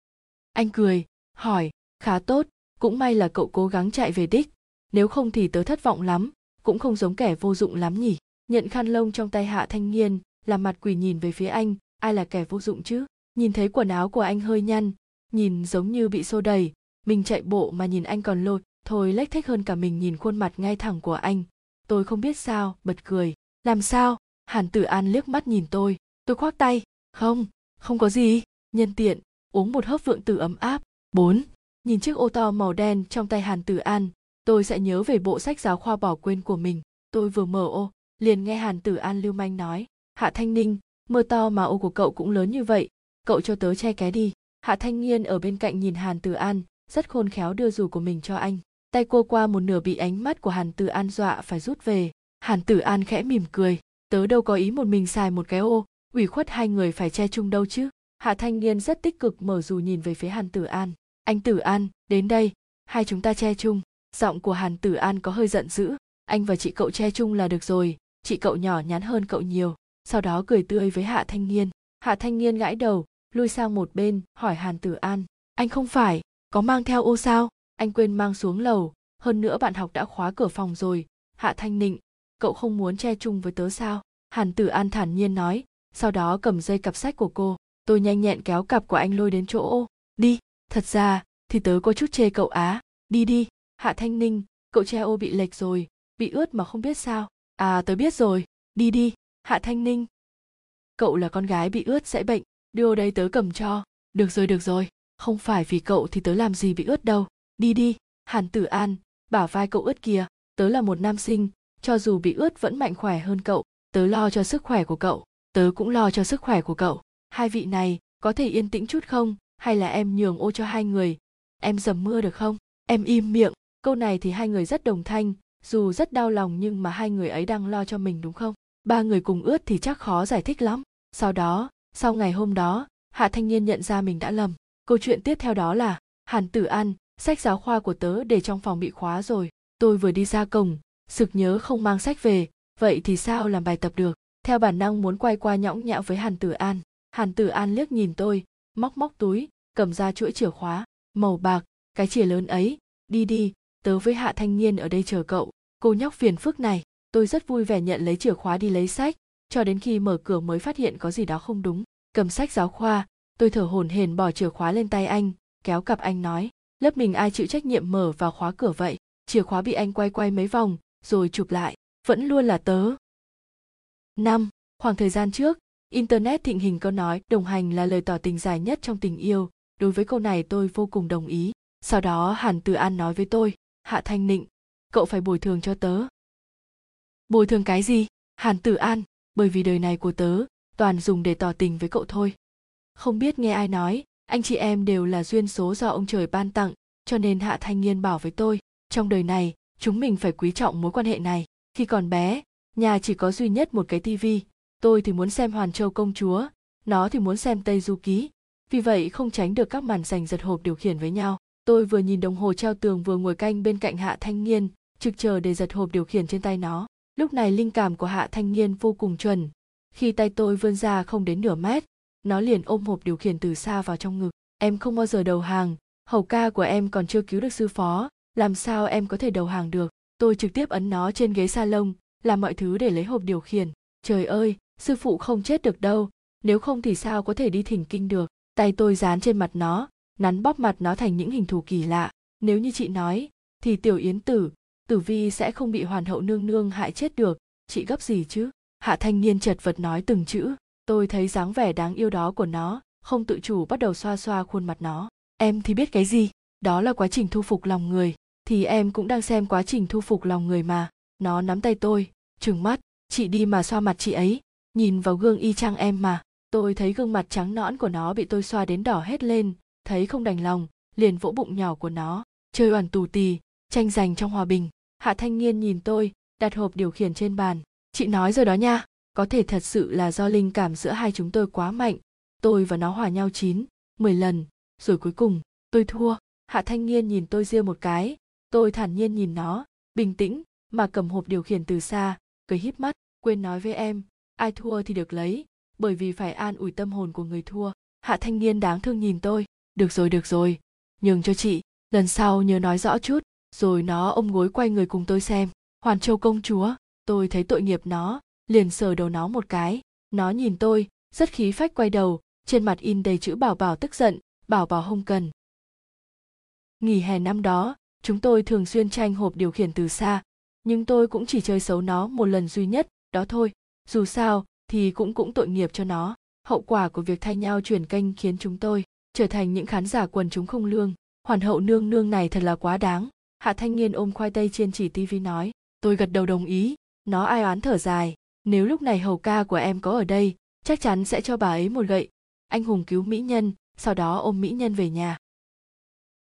Anh cười hỏi khá tốt cũng may là cậu cố gắng chạy về đích. Nếu không thì tớ thất vọng lắm cũng không giống kẻ vô dụng lắm nhỉ. Nhận khăn lông trong tay hạ thanh niên làm mặt quỷ nhìn về phía anh ai là kẻ vô dụng chứ? Nhìn thấy quần áo của anh hơi nhăn nhìn giống như bị xô đầy mình chạy bộ mà nhìn anh còn lôi, thôi lách thách hơn cả mình nhìn khuôn mặt ngay thẳng của anh. Tôi không biết sao bật cười. Làm sao? Hàn tử an liếc mắt nhìn tôi. Tôi khoác tay không không có gì. Nhân tiện, uống một hớp vượng tử ấm áp. Bốn, nhìn chiếc ô to màu đen trong tay hàn tử an. Tôi sẽ nhớ về bộ sách giáo khoa bỏ quên của mình. Tôi vừa mở ô, liền nghe hàn tử an lưu manh nói, hạ thanh ninh, mưa to mà ô của cậu cũng lớn như vậy. Cậu cho tớ che ké đi. Hạ thanh niên ở bên cạnh nhìn hàn tử an, rất khôn khéo đưa dù của mình cho anh. Tay cô qua một nửa bị ánh mắt của hàn tử an dọa phải rút về. Hàn tử an khẽ mỉm cười, tớ đâu có ý một mình xài một cái ô ủy khuất hai người phải che chung đâu chứ? Hạ thanh niên rất tích cực mở dù nhìn về phía hàn tử an. Anh tử an, đến đây. Hai chúng ta che chung. Giọng của hàn tử an có hơi giận dữ. Anh và chị cậu che chung là được rồi. Chị cậu nhỏ nhắn hơn cậu nhiều. Sau đó cười tươi với hạ thanh niên. Hạ thanh niên gãi đầu, lui sang một bên, hỏi hàn tử an. Anh không phải. Có mang theo ô sao? Anh quên mang xuống lầu. Hơn nữa bạn học đã khóa cửa phòng rồi. Hạ thanh nịnh, cậu không muốn che chung với tớ sao? Hàn tử an thản nhiên nói sau đó cầm dây cặp sách của cô. Tôi nhanh nhẹn kéo cặp của anh lôi đến chỗ ô. Đi. Thật ra, thì tớ có chút chê cậu á. Đi đi. Hạ thanh ninh, cậu che ô bị lệch rồi. Bị ướt mà không biết sao. À tớ biết rồi. Đi đi. Hạ thanh ninh. Cậu là con gái bị ướt sẽ bệnh. Đưa ô đây tớ cầm cho. Được rồi được rồi. Không phải vì cậu thì tớ làm gì bị ướt đâu. Đi đi. Hàn tử an, bả vai cậu ướt kìa. Tớ là một nam sinh. Cho dù bị ướt vẫn mạnh khỏe hơn cậu. Tớ lo cho sức khỏe của cậu tớ cũng lo cho sức khỏe của cậu. Hai vị này có thể yên tĩnh chút không? Hay là em nhường ô cho hai người? Em dầm mưa được không? Em im miệng. Câu này thì hai người rất đồng thanh, dù rất đau lòng nhưng mà hai người ấy đang lo cho mình đúng không? Ba người cùng ướt thì chắc khó giải thích lắm. Sau đó, sau ngày hôm đó, hạ thanh niên nhận ra mình đã lầm. Câu chuyện tiếp theo đó là, hàn tử an sách giáo khoa của tớ để trong phòng bị khóa rồi. Tôi vừa đi ra cổng, sực nhớ không mang sách về. Vậy thì sao làm bài tập được? Theo bản năng muốn quay qua nhõng nhẽo với hàn tử an, hàn tử an liếc nhìn tôi, móc móc túi, cầm ra chuỗi chìa khóa, màu bạc, cái chìa lớn ấy, đi đi, tớ với hạ thanh niên ở đây chờ cậu, cô nhóc phiền phức này, tôi rất vui vẻ nhận lấy chìa khóa đi lấy sách, cho đến khi mở cửa mới phát hiện có gì đó không đúng, cầm sách giáo khoa, tôi thở hổn hển bỏ chìa khóa lên tay anh, kéo cặp anh nói, lớp mình ai chịu trách nhiệm mở và khóa cửa vậy, chìa khóa bị anh quay quay mấy vòng, rồi chụp lại, vẫn luôn là tớ năm, khoảng thời gian trước, internet thịnh hình câu nói đồng hành là lời tỏ tình dài nhất trong tình yêu. Đối với câu này tôi vô cùng đồng ý. Sau đó hàn từ an nói với tôi, hạ thanh nịnh, cậu phải bồi thường cho tớ. Bồi thường cái gì? Hàn tử an, bởi vì đời này của tớ, toàn dùng để tỏ tình với cậu thôi. Không biết nghe ai nói, anh chị em đều là duyên số do ông trời ban tặng, cho nên hạ thanh niên bảo với tôi, trong đời này, chúng mình phải quý trọng mối quan hệ này. Khi còn bé nhà chỉ có duy nhất một cái tivi. Tôi thì muốn xem hoàn châu công chúa, nó thì muốn xem tây du ký. Vì vậy không tránh được các màn giành giật hộp điều khiển với nhau. Tôi vừa nhìn đồng hồ treo tường vừa ngồi canh bên cạnh hạ thanh niên, trực chờ để giật hộp điều khiển trên tay nó. Lúc này linh cảm của hạ thanh niên vô cùng chuẩn. Khi tay tôi vươn ra không đến nửa mét, nó liền ôm hộp điều khiển từ xa vào trong ngực. Em không bao giờ đầu hàng, hầu ca của em còn chưa cứu được sư phó, làm sao em có thể đầu hàng được? Tôi trực tiếp ấn nó trên ghế salon làm mọi thứ để lấy hộp điều khiển. Trời ơi, sư phụ không chết được đâu. Nếu không thì sao có thể đi thỉnh kinh được? Tay tôi dán trên mặt nó, nắn bóp mặt nó thành những hình thù kỳ lạ. Nếu như chị nói, thì tiểu yến tử tử vi sẽ không bị hoàn hậu nương nương hại chết được. Chị gấp gì chứ? Hạ thanh niên chật vật nói từng chữ. Tôi thấy dáng vẻ đáng yêu đó của nó, không tự chủ bắt đầu xoa xoa khuôn mặt nó. Em thì biết cái gì? Đó là quá trình thu phục lòng người. Thì em cũng đang xem quá trình thu phục lòng người mà nó nắm tay tôi, trừng mắt, chị đi mà xoa mặt chị ấy. Nhìn vào gương y chang em mà, tôi thấy gương mặt trắng nõn của nó bị tôi xoa đến đỏ hết lên, thấy không đành lòng, liền vỗ bụng nhỏ của nó, chơi oản tù tì, tranh giành trong hòa bình. Hạ thanh niên nhìn tôi, đặt hộp điều khiển trên bàn, chị nói rồi đó nha, có thể thật sự là do linh cảm giữa hai chúng tôi quá mạnh. Tôi và nó hòa nhau chín, mười lần, rồi cuối cùng, tôi thua. Hạ thanh niên nhìn tôi riêng một cái, tôi thản nhiên nhìn nó, bình tĩnh mà cầm hộp điều khiển từ xa cười híp mắt, quên nói với em, ai thua thì được lấy, bởi vì phải an ủi tâm hồn của người thua. Hạ thanh niên đáng thương nhìn tôi, được rồi được rồi, nhường cho chị, lần sau nhớ nói rõ chút, rồi nó ôm gối quay người cùng tôi xem. Hoàn châu công chúa, tôi thấy tội nghiệp nó, liền sờ đầu nó một cái. Nó nhìn tôi, rất khí phách quay đầu, trên mặt in đầy chữ bảo bảo tức giận, bảo bảo không cần. Nghỉ hè năm đó, chúng tôi thường xuyên tranh hộp điều khiển từ xa nhưng tôi cũng chỉ chơi xấu nó một lần duy nhất, đó thôi. Dù sao, thì cũng cũng tội nghiệp cho nó. Hậu quả của việc thay nhau chuyển kênh khiến chúng tôi trở thành những khán giả quần chúng không lương. Hoàn hậu nương nương này thật là quá đáng. Hạ thanh niên ôm khoai tây trên chỉ tivi nói, tôi gật đầu đồng ý. Nó ai oán thở dài. Nếu lúc này hầu ca của em có ở đây, chắc chắn sẽ cho bà ấy một gậy. Anh hùng cứu mỹ nhân, sau đó ôm mỹ nhân về nhà.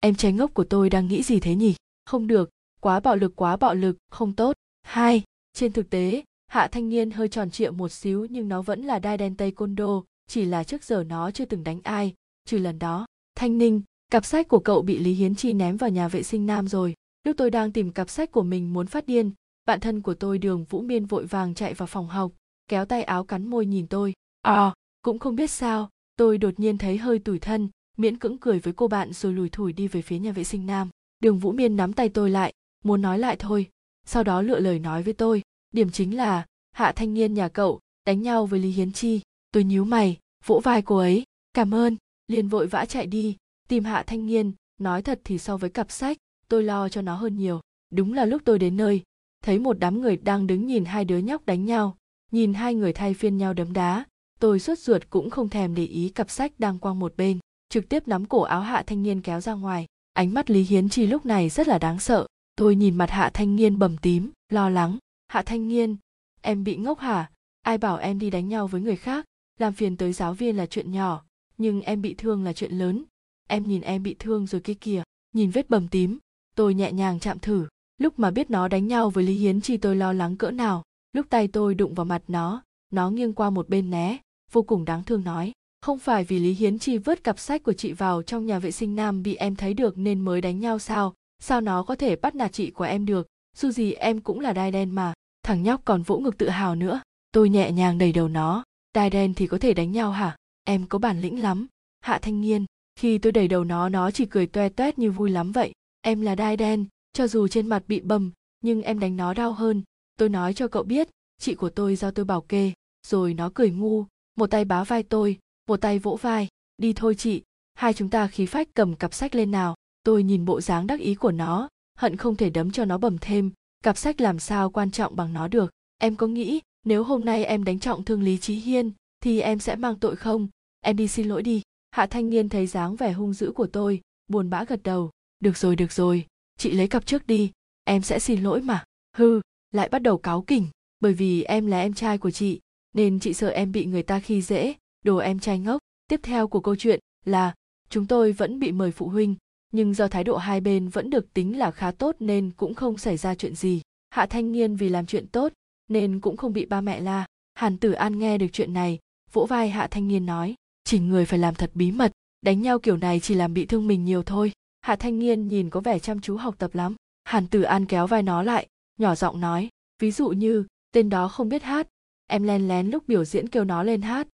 Em trai ngốc của tôi đang nghĩ gì thế nhỉ? Không được quá bạo lực, quá bạo lực, không tốt. Hai, trên thực tế, hạ thanh niên hơi tròn trịa một xíu nhưng nó vẫn là đai đen tây côn đô chỉ là trước giờ nó chưa từng đánh ai. Trừ lần đó, thanh ninh, cặp sách của cậu bị lý hiến chi ném vào nhà vệ sinh nam rồi. Lúc tôi đang tìm cặp sách của mình muốn phát điên, bạn thân của tôi đường vũ miên vội vàng chạy vào phòng học, kéo tay áo cắn môi nhìn tôi. À cũng không biết sao, tôi đột nhiên thấy hơi tủi thân, miễn cưỡng cười với cô bạn rồi lùi thủi đi về phía nhà vệ sinh nam. Đường vũ miên nắm tay tôi lại muốn nói lại thôi. Sau đó lựa lời nói với tôi. Điểm chính là, hạ thanh niên nhà cậu, đánh nhau với lý hiến chi. Tôi nhíu mày, vỗ vai cô ấy. Cảm ơn, liền vội vã chạy đi. Tìm hạ thanh niên, nói thật thì so với cặp sách, tôi lo cho nó hơn nhiều. Đúng là lúc tôi đến nơi, thấy một đám người đang đứng nhìn hai đứa nhóc đánh nhau. Nhìn hai người thay phiên nhau đấm đá, tôi suốt ruột cũng không thèm để ý cặp sách đang quăng một bên. Trực tiếp nắm cổ áo hạ thanh niên kéo ra ngoài. Ánh mắt lý hiến chi lúc này rất là đáng sợ tôi nhìn mặt hạ thanh niên bầm tím, lo lắng. Hạ thanh niên em bị ngốc hả? Ai bảo em đi đánh nhau với người khác? Làm phiền tới giáo viên là chuyện nhỏ, nhưng em bị thương là chuyện lớn. Em nhìn em bị thương rồi kia kìa, nhìn vết bầm tím. Tôi nhẹ nhàng chạm thử, lúc mà biết nó đánh nhau với lý hiến chi tôi lo lắng cỡ nào. Lúc tay tôi đụng vào mặt nó nó nghiêng qua một bên né, vô cùng đáng thương nói. Không phải vì lý hiến chi vớt cặp sách của chị vào trong nhà vệ sinh nam bị em thấy được nên mới đánh nhau sao? Sao nó có thể bắt nạt chị của em được? Dù gì em cũng là đai đen mà. Thằng nhóc còn vỗ ngực tự hào nữa. Tôi nhẹ nhàng đẩy đầu nó. Đai đen thì có thể đánh nhau hả? Em có bản lĩnh lắm. Hạ thanh niên khi tôi đẩy đầu nó nó chỉ cười toe toét như vui lắm vậy. Em là đai đen, cho dù trên mặt bị bầm, nhưng em đánh nó đau hơn. Tôi nói cho cậu biết, chị của tôi do tôi bảo kê. Rồi nó cười ngu. Một tay bá vai tôi, một tay vỗ vai. Đi thôi chị, hai chúng ta khí phách cầm cặp sách lên nào tôi nhìn bộ dáng đắc ý của nó, hận không thể đấm cho nó bầm thêm. Cặp sách làm sao quan trọng bằng nó được? Em có nghĩ nếu hôm nay em đánh trọng thương lý trí hiên thì em sẽ mang tội không? Em đi xin lỗi đi. Hạ thanh niên thấy dáng vẻ hung dữ của tôi, buồn bã gật đầu. Được rồi được rồi. Chị lấy cặp trước đi. Em sẽ xin lỗi mà. Hư lại bắt đầu cáu kỉnh. Bởi vì em là em trai của chị, nên chị sợ em bị người ta khi dễ, đồ em trai ngốc. Tiếp theo của câu chuyện là, chúng tôi vẫn bị mời phụ huynh nhưng do thái độ hai bên vẫn được tính là khá tốt nên cũng không xảy ra chuyện gì. Hạ thanh niên vì làm chuyện tốt nên cũng không bị ba mẹ la. Hàn tử an nghe được chuyện này, vỗ vai hạ thanh niên nói, chỉ người phải làm thật bí mật, đánh nhau kiểu này chỉ làm bị thương mình nhiều thôi. Hạ thanh niên nhìn có vẻ chăm chú học tập lắm. Hàn tử an kéo vai nó lại, nhỏ giọng nói, ví dụ như, tên đó không biết hát, em len lén lúc biểu diễn kêu nó lên hát.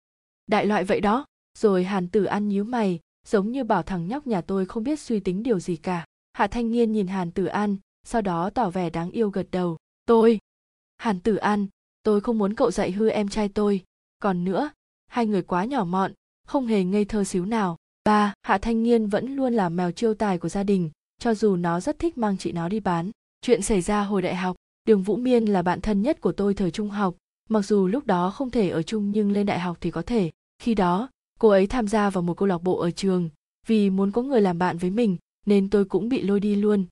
Đại loại vậy đó. Rồi hàn tử an nhíu mày giống như bảo thằng nhóc nhà tôi không biết suy tính điều gì cả. Hạ thanh Nghiên nhìn hàn tử an, sau đó tỏ vẻ đáng yêu gật đầu. Tôi, hàn tử an, tôi không muốn cậu dạy hư em trai tôi. Còn nữa, hai người quá nhỏ mọn, không hề ngây thơ xíu nào. Ba, hạ thanh Nghiên vẫn luôn là mèo chiêu tài của gia đình, cho dù nó rất thích mang chị nó đi bán. Chuyện xảy ra hồi đại học, đường vũ miên là bạn thân nhất của tôi thời trung học. Mặc dù lúc đó không thể ở chung nhưng lên đại học thì có thể. Khi đó cô ấy tham gia vào một câu lạc bộ ở trường vì muốn có người làm bạn với mình nên tôi cũng bị lôi đi luôn.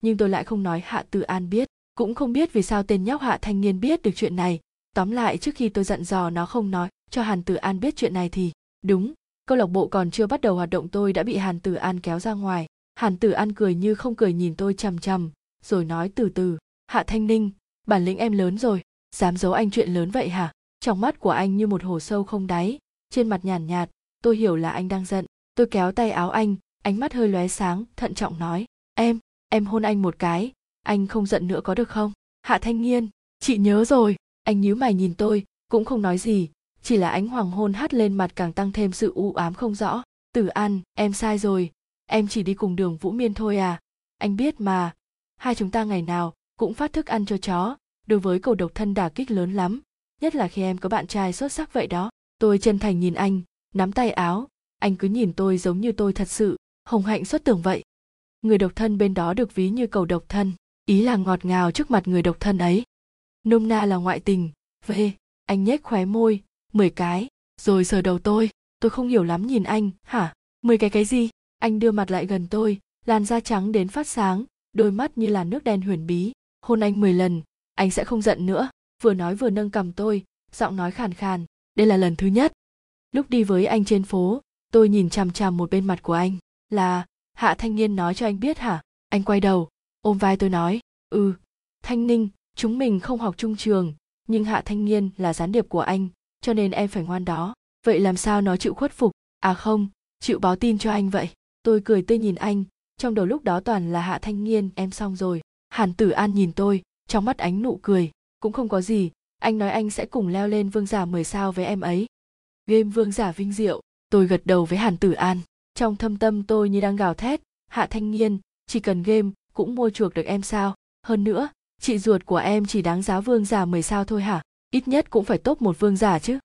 Nhưng tôi lại không nói hạ tự an biết, cũng không biết vì sao tên nhóc hạ thanh niên biết được chuyện này. Tóm lại, trước khi tôi dặn dò nó không nói cho hàn tử an biết chuyện này thì, đúng, câu lạc bộ còn chưa bắt đầu hoạt động tôi đã bị hàn tử an kéo ra ngoài. Hàn tử an cười như không cười nhìn tôi chằm chằm, rồi nói từ từ, hạ thanh ninh, bản lĩnh em lớn rồi, dám giấu anh chuyện lớn vậy hả? Trong mắt của anh như một hồ sâu không đáy trên mặt nhàn nhạt, nhạt tôi hiểu là anh đang giận. Tôi kéo tay áo anh ánh mắt hơi lóe sáng thận trọng nói em em hôn anh một cái anh không giận nữa có được không hạ thanh nghiên chị nhớ rồi anh nhíu mày nhìn tôi cũng không nói gì chỉ là ánh hoàng hôn hắt lên mặt càng tăng thêm sự u ám không rõ. Tử an em sai rồi em chỉ đi cùng đường vũ miên thôi à. Anh biết mà hai chúng ta ngày nào cũng phát thức ăn cho chó đối với cầu độc thân đả kích lớn lắm nhất là khi em có bạn trai xuất sắc vậy đó tôi chân thành nhìn anh, nắm tay áo. Anh cứ nhìn tôi giống như tôi thật sự, hồng hạnh xuất tưởng vậy. Người độc thân bên đó được ví như cầu độc thân, ý là ngọt ngào trước mặt người độc thân ấy. Nôm na là ngoại tình v anh nhếch khóe môi, mười cái, rồi sờ đầu tôi. Tôi không hiểu lắm nhìn anh, hả? Mười cái cái gì? Anh đưa mặt lại gần tôi, làn da trắng đến phát sáng, đôi mắt như là nước đen huyền bí. Hôn anh mười lần, anh sẽ không giận nữa. Vừa nói vừa nâng cầm tôi, giọng nói khàn khàn đây là lần thứ nhất. Lúc đi với anh trên phố, tôi nhìn chằm chằm một bên mặt của anh, là, hạ thanh niên nói cho anh biết hả? Anh quay đầu, ôm vai tôi nói ừ thanh ninh, chúng mình không học chung trường, nhưng hạ thanh niên là gián điệp của anh, cho nên em phải ngoan đó. Vậy làm sao nó chịu khuất phục? À không, chịu báo tin cho anh vậy. Tôi cười tươi nhìn anh, trong đầu lúc đó toàn là hạ thanh niên, em xong rồi. Hàn tử an nhìn tôi, trong mắt ánh nụ cười, cũng không có gì anh nói anh sẽ cùng leo lên vương giả 10 sao với em ấy. Game vương giả vinh diệu, tôi gật đầu với Hàn Tử An. Trong thâm tâm tôi như đang gào thét, Hạ Thanh Nghiên, chỉ cần game cũng mua chuộc được em sao? Hơn nữa, chị ruột của em chỉ đáng giá vương giả 10 sao thôi hả? Ít nhất cũng phải top một vương giả chứ.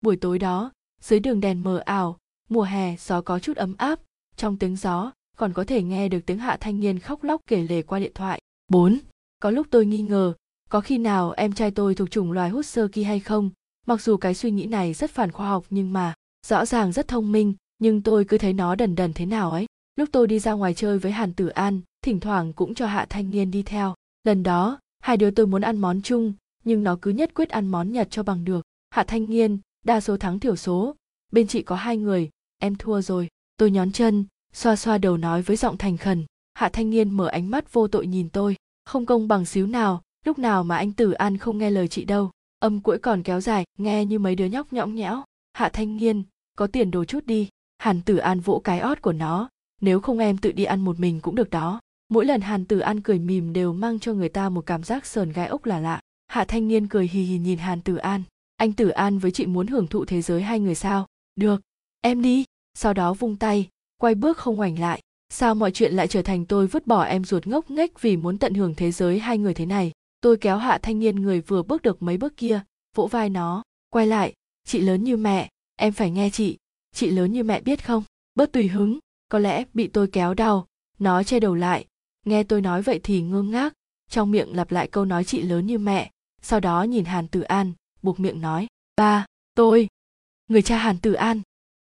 Buổi tối đó, dưới đường đèn mờ ảo, mùa hè gió có chút ấm áp, trong tiếng gió còn có thể nghe được tiếng Hạ Thanh Nghiên khóc lóc kể lể qua điện thoại. 4. Có lúc tôi nghi ngờ, có khi nào em trai tôi thuộc chủng loài hút sơ kỳ hay không? Mặc dù cái suy nghĩ này rất phản khoa học nhưng mà, rõ ràng rất thông minh, nhưng tôi cứ thấy nó đần đần thế nào ấy. Lúc tôi đi ra ngoài chơi với Hàn Tử An, thỉnh thoảng cũng cho Hạ Thanh Niên đi theo. Lần đó, hai đứa tôi muốn ăn món chung, nhưng nó cứ nhất quyết ăn món Nhật cho bằng được. Hạ Thanh Niên đa số thắng thiểu số, bên chị có hai người, em thua rồi. Tôi nhón chân, xoa xoa đầu nói với giọng thành khẩn. Hạ Thanh Niên mở ánh mắt vô tội nhìn tôi, không công bằng xíu nào, lúc nào mà anh Tử An không nghe lời chị đâu. Âm cuỗi còn kéo dài, nghe như mấy đứa nhóc nhõng nhẽo. Hạ Thanh Nghiên, có tiền đồ chút đi. Hàn Tử An vỗ cái ót của nó, nếu không em tự đi ăn một mình cũng được đó. Mỗi lần hàn tử an cười mỉm đều mang cho người ta một cảm giác sờn gai ốc là lạ. Hạ thanh niên cười hì hì nhìn hàn tử an. Anh tử an với chị muốn hưởng thụ thế giới hai người sao? Được em đi. Sau đó vung tay quay bước không ngoảnh lại. Sao mọi chuyện lại trở thành tôi vứt bỏ em ruột ngốc nghếch vì muốn tận hưởng thế giới hai người thế này? Tôi kéo hạ thanh niên người vừa bước được mấy bước kia, vỗ vai nó. Quay lại, chị lớn như mẹ, em phải nghe chị. Chị lớn như mẹ biết không? Bớt tùy hứng, có lẽ bị tôi kéo đau. Nó che đầu lại. Nghe tôi nói vậy thì ngơ ngác. Trong miệng lặp lại câu nói chị lớn như mẹ. Sau đó nhìn hàn tử an, buộc miệng nói, ba, tôi, người cha hàn tử an.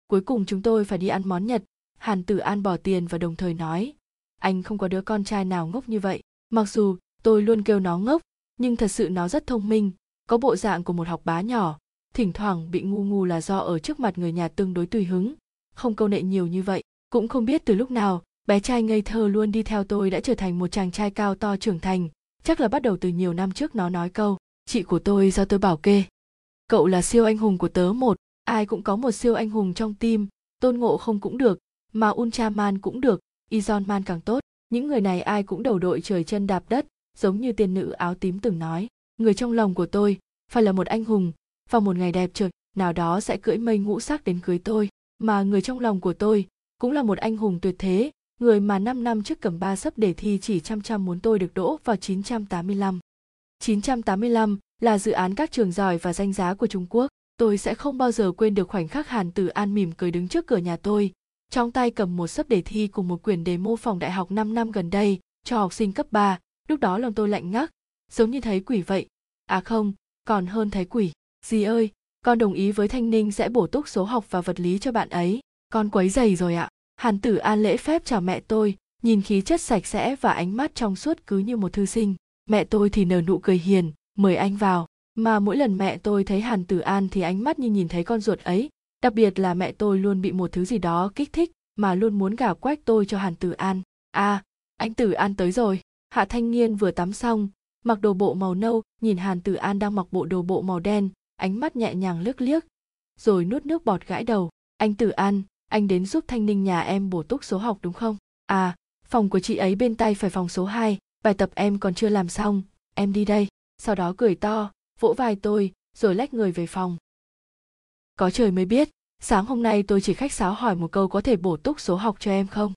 Cuối cùng chúng tôi phải đi ăn món nhật. Hàn tử an bỏ tiền và đồng thời nói, anh không có đứa con trai nào ngốc như vậy. Mặc dù tôi luôn kêu nó ngốc, nhưng thật sự nó rất thông minh, có bộ dạng của một học bá nhỏ. Thỉnh thoảng bị ngu ngu là do ở trước mặt người nhà tương đối tùy hứng. Không câu nệ nhiều như vậy, cũng không biết từ lúc nào, bé trai ngây thơ luôn đi theo tôi đã trở thành một chàng trai cao to trưởng thành. Chắc là bắt đầu từ nhiều năm trước nó nói câu, chị của tôi do tôi bảo kê. Cậu là siêu anh hùng của tớ một, ai cũng có một siêu anh hùng trong tim, tôn ngộ không cũng được, mà ultraman cũng được izon man càng tốt. Những người này ai cũng đầu đội trời chân đạp đất giống như tiên nữ áo tím từng nói người trong lòng của tôi phải là một anh hùng vào một ngày đẹp trời nào đó sẽ cưỡi mây ngũ sắc đến cưới tôi mà người trong lòng của tôi cũng là một anh hùng tuyệt thế, người mà 5 năm trước cầm ba sấp đề thi chỉ chăm chăm muốn tôi được đỗ vào 985. 985 là dự án các trường giỏi và danh giá của Trung Quốc. Tôi sẽ không bao giờ quên được khoảnh khắc Hàn Tử An mỉm cười đứng trước cửa nhà tôi, trong tay cầm một sấp đề thi cùng một quyển đề mô phỏng đại học 5 năm gần đây cho học sinh cấp 3, lúc đó lòng tôi lạnh ngắc, giống như thấy quỷ vậy. À không, còn hơn thấy quỷ. Dì ơi, con đồng ý với Thanh Ninh sẽ bổ túc số học và vật lý cho bạn ấy. Con quấy giày rồi ạ. Hàn tử an lễ phép chào mẹ tôi nhìn khí chất sạch sẽ và ánh mắt trong suốt cứ như một thư sinh. Mẹ tôi thì nở nụ cười hiền mời anh vào. Mà mỗi lần mẹ tôi thấy hàn tử an thì ánh mắt như nhìn thấy con ruột ấy. Đặc biệt là mẹ tôi luôn bị một thứ gì đó kích thích mà luôn muốn gào quách tôi cho hàn tử an. À anh tử an tới rồi hạ thanh niên vừa tắm xong mặc đồ bộ màu nâu nhìn hàn tử an đang mặc bộ đồ bộ màu đen ánh mắt nhẹ nhàng lướt liếc rồi nuốt nước bọt gãi đầu anh tử an anh đến giúp Thanh Ninh nhà em bổ túc số học đúng không? À, phòng của chị ấy bên tay phải phòng số 2, bài tập em còn chưa làm xong, em đi đây. Sau đó cười to, vỗ vai tôi, rồi lách người về phòng. Có trời mới biết, sáng hôm nay tôi chỉ khách sáo hỏi một câu có thể bổ túc số học cho em không?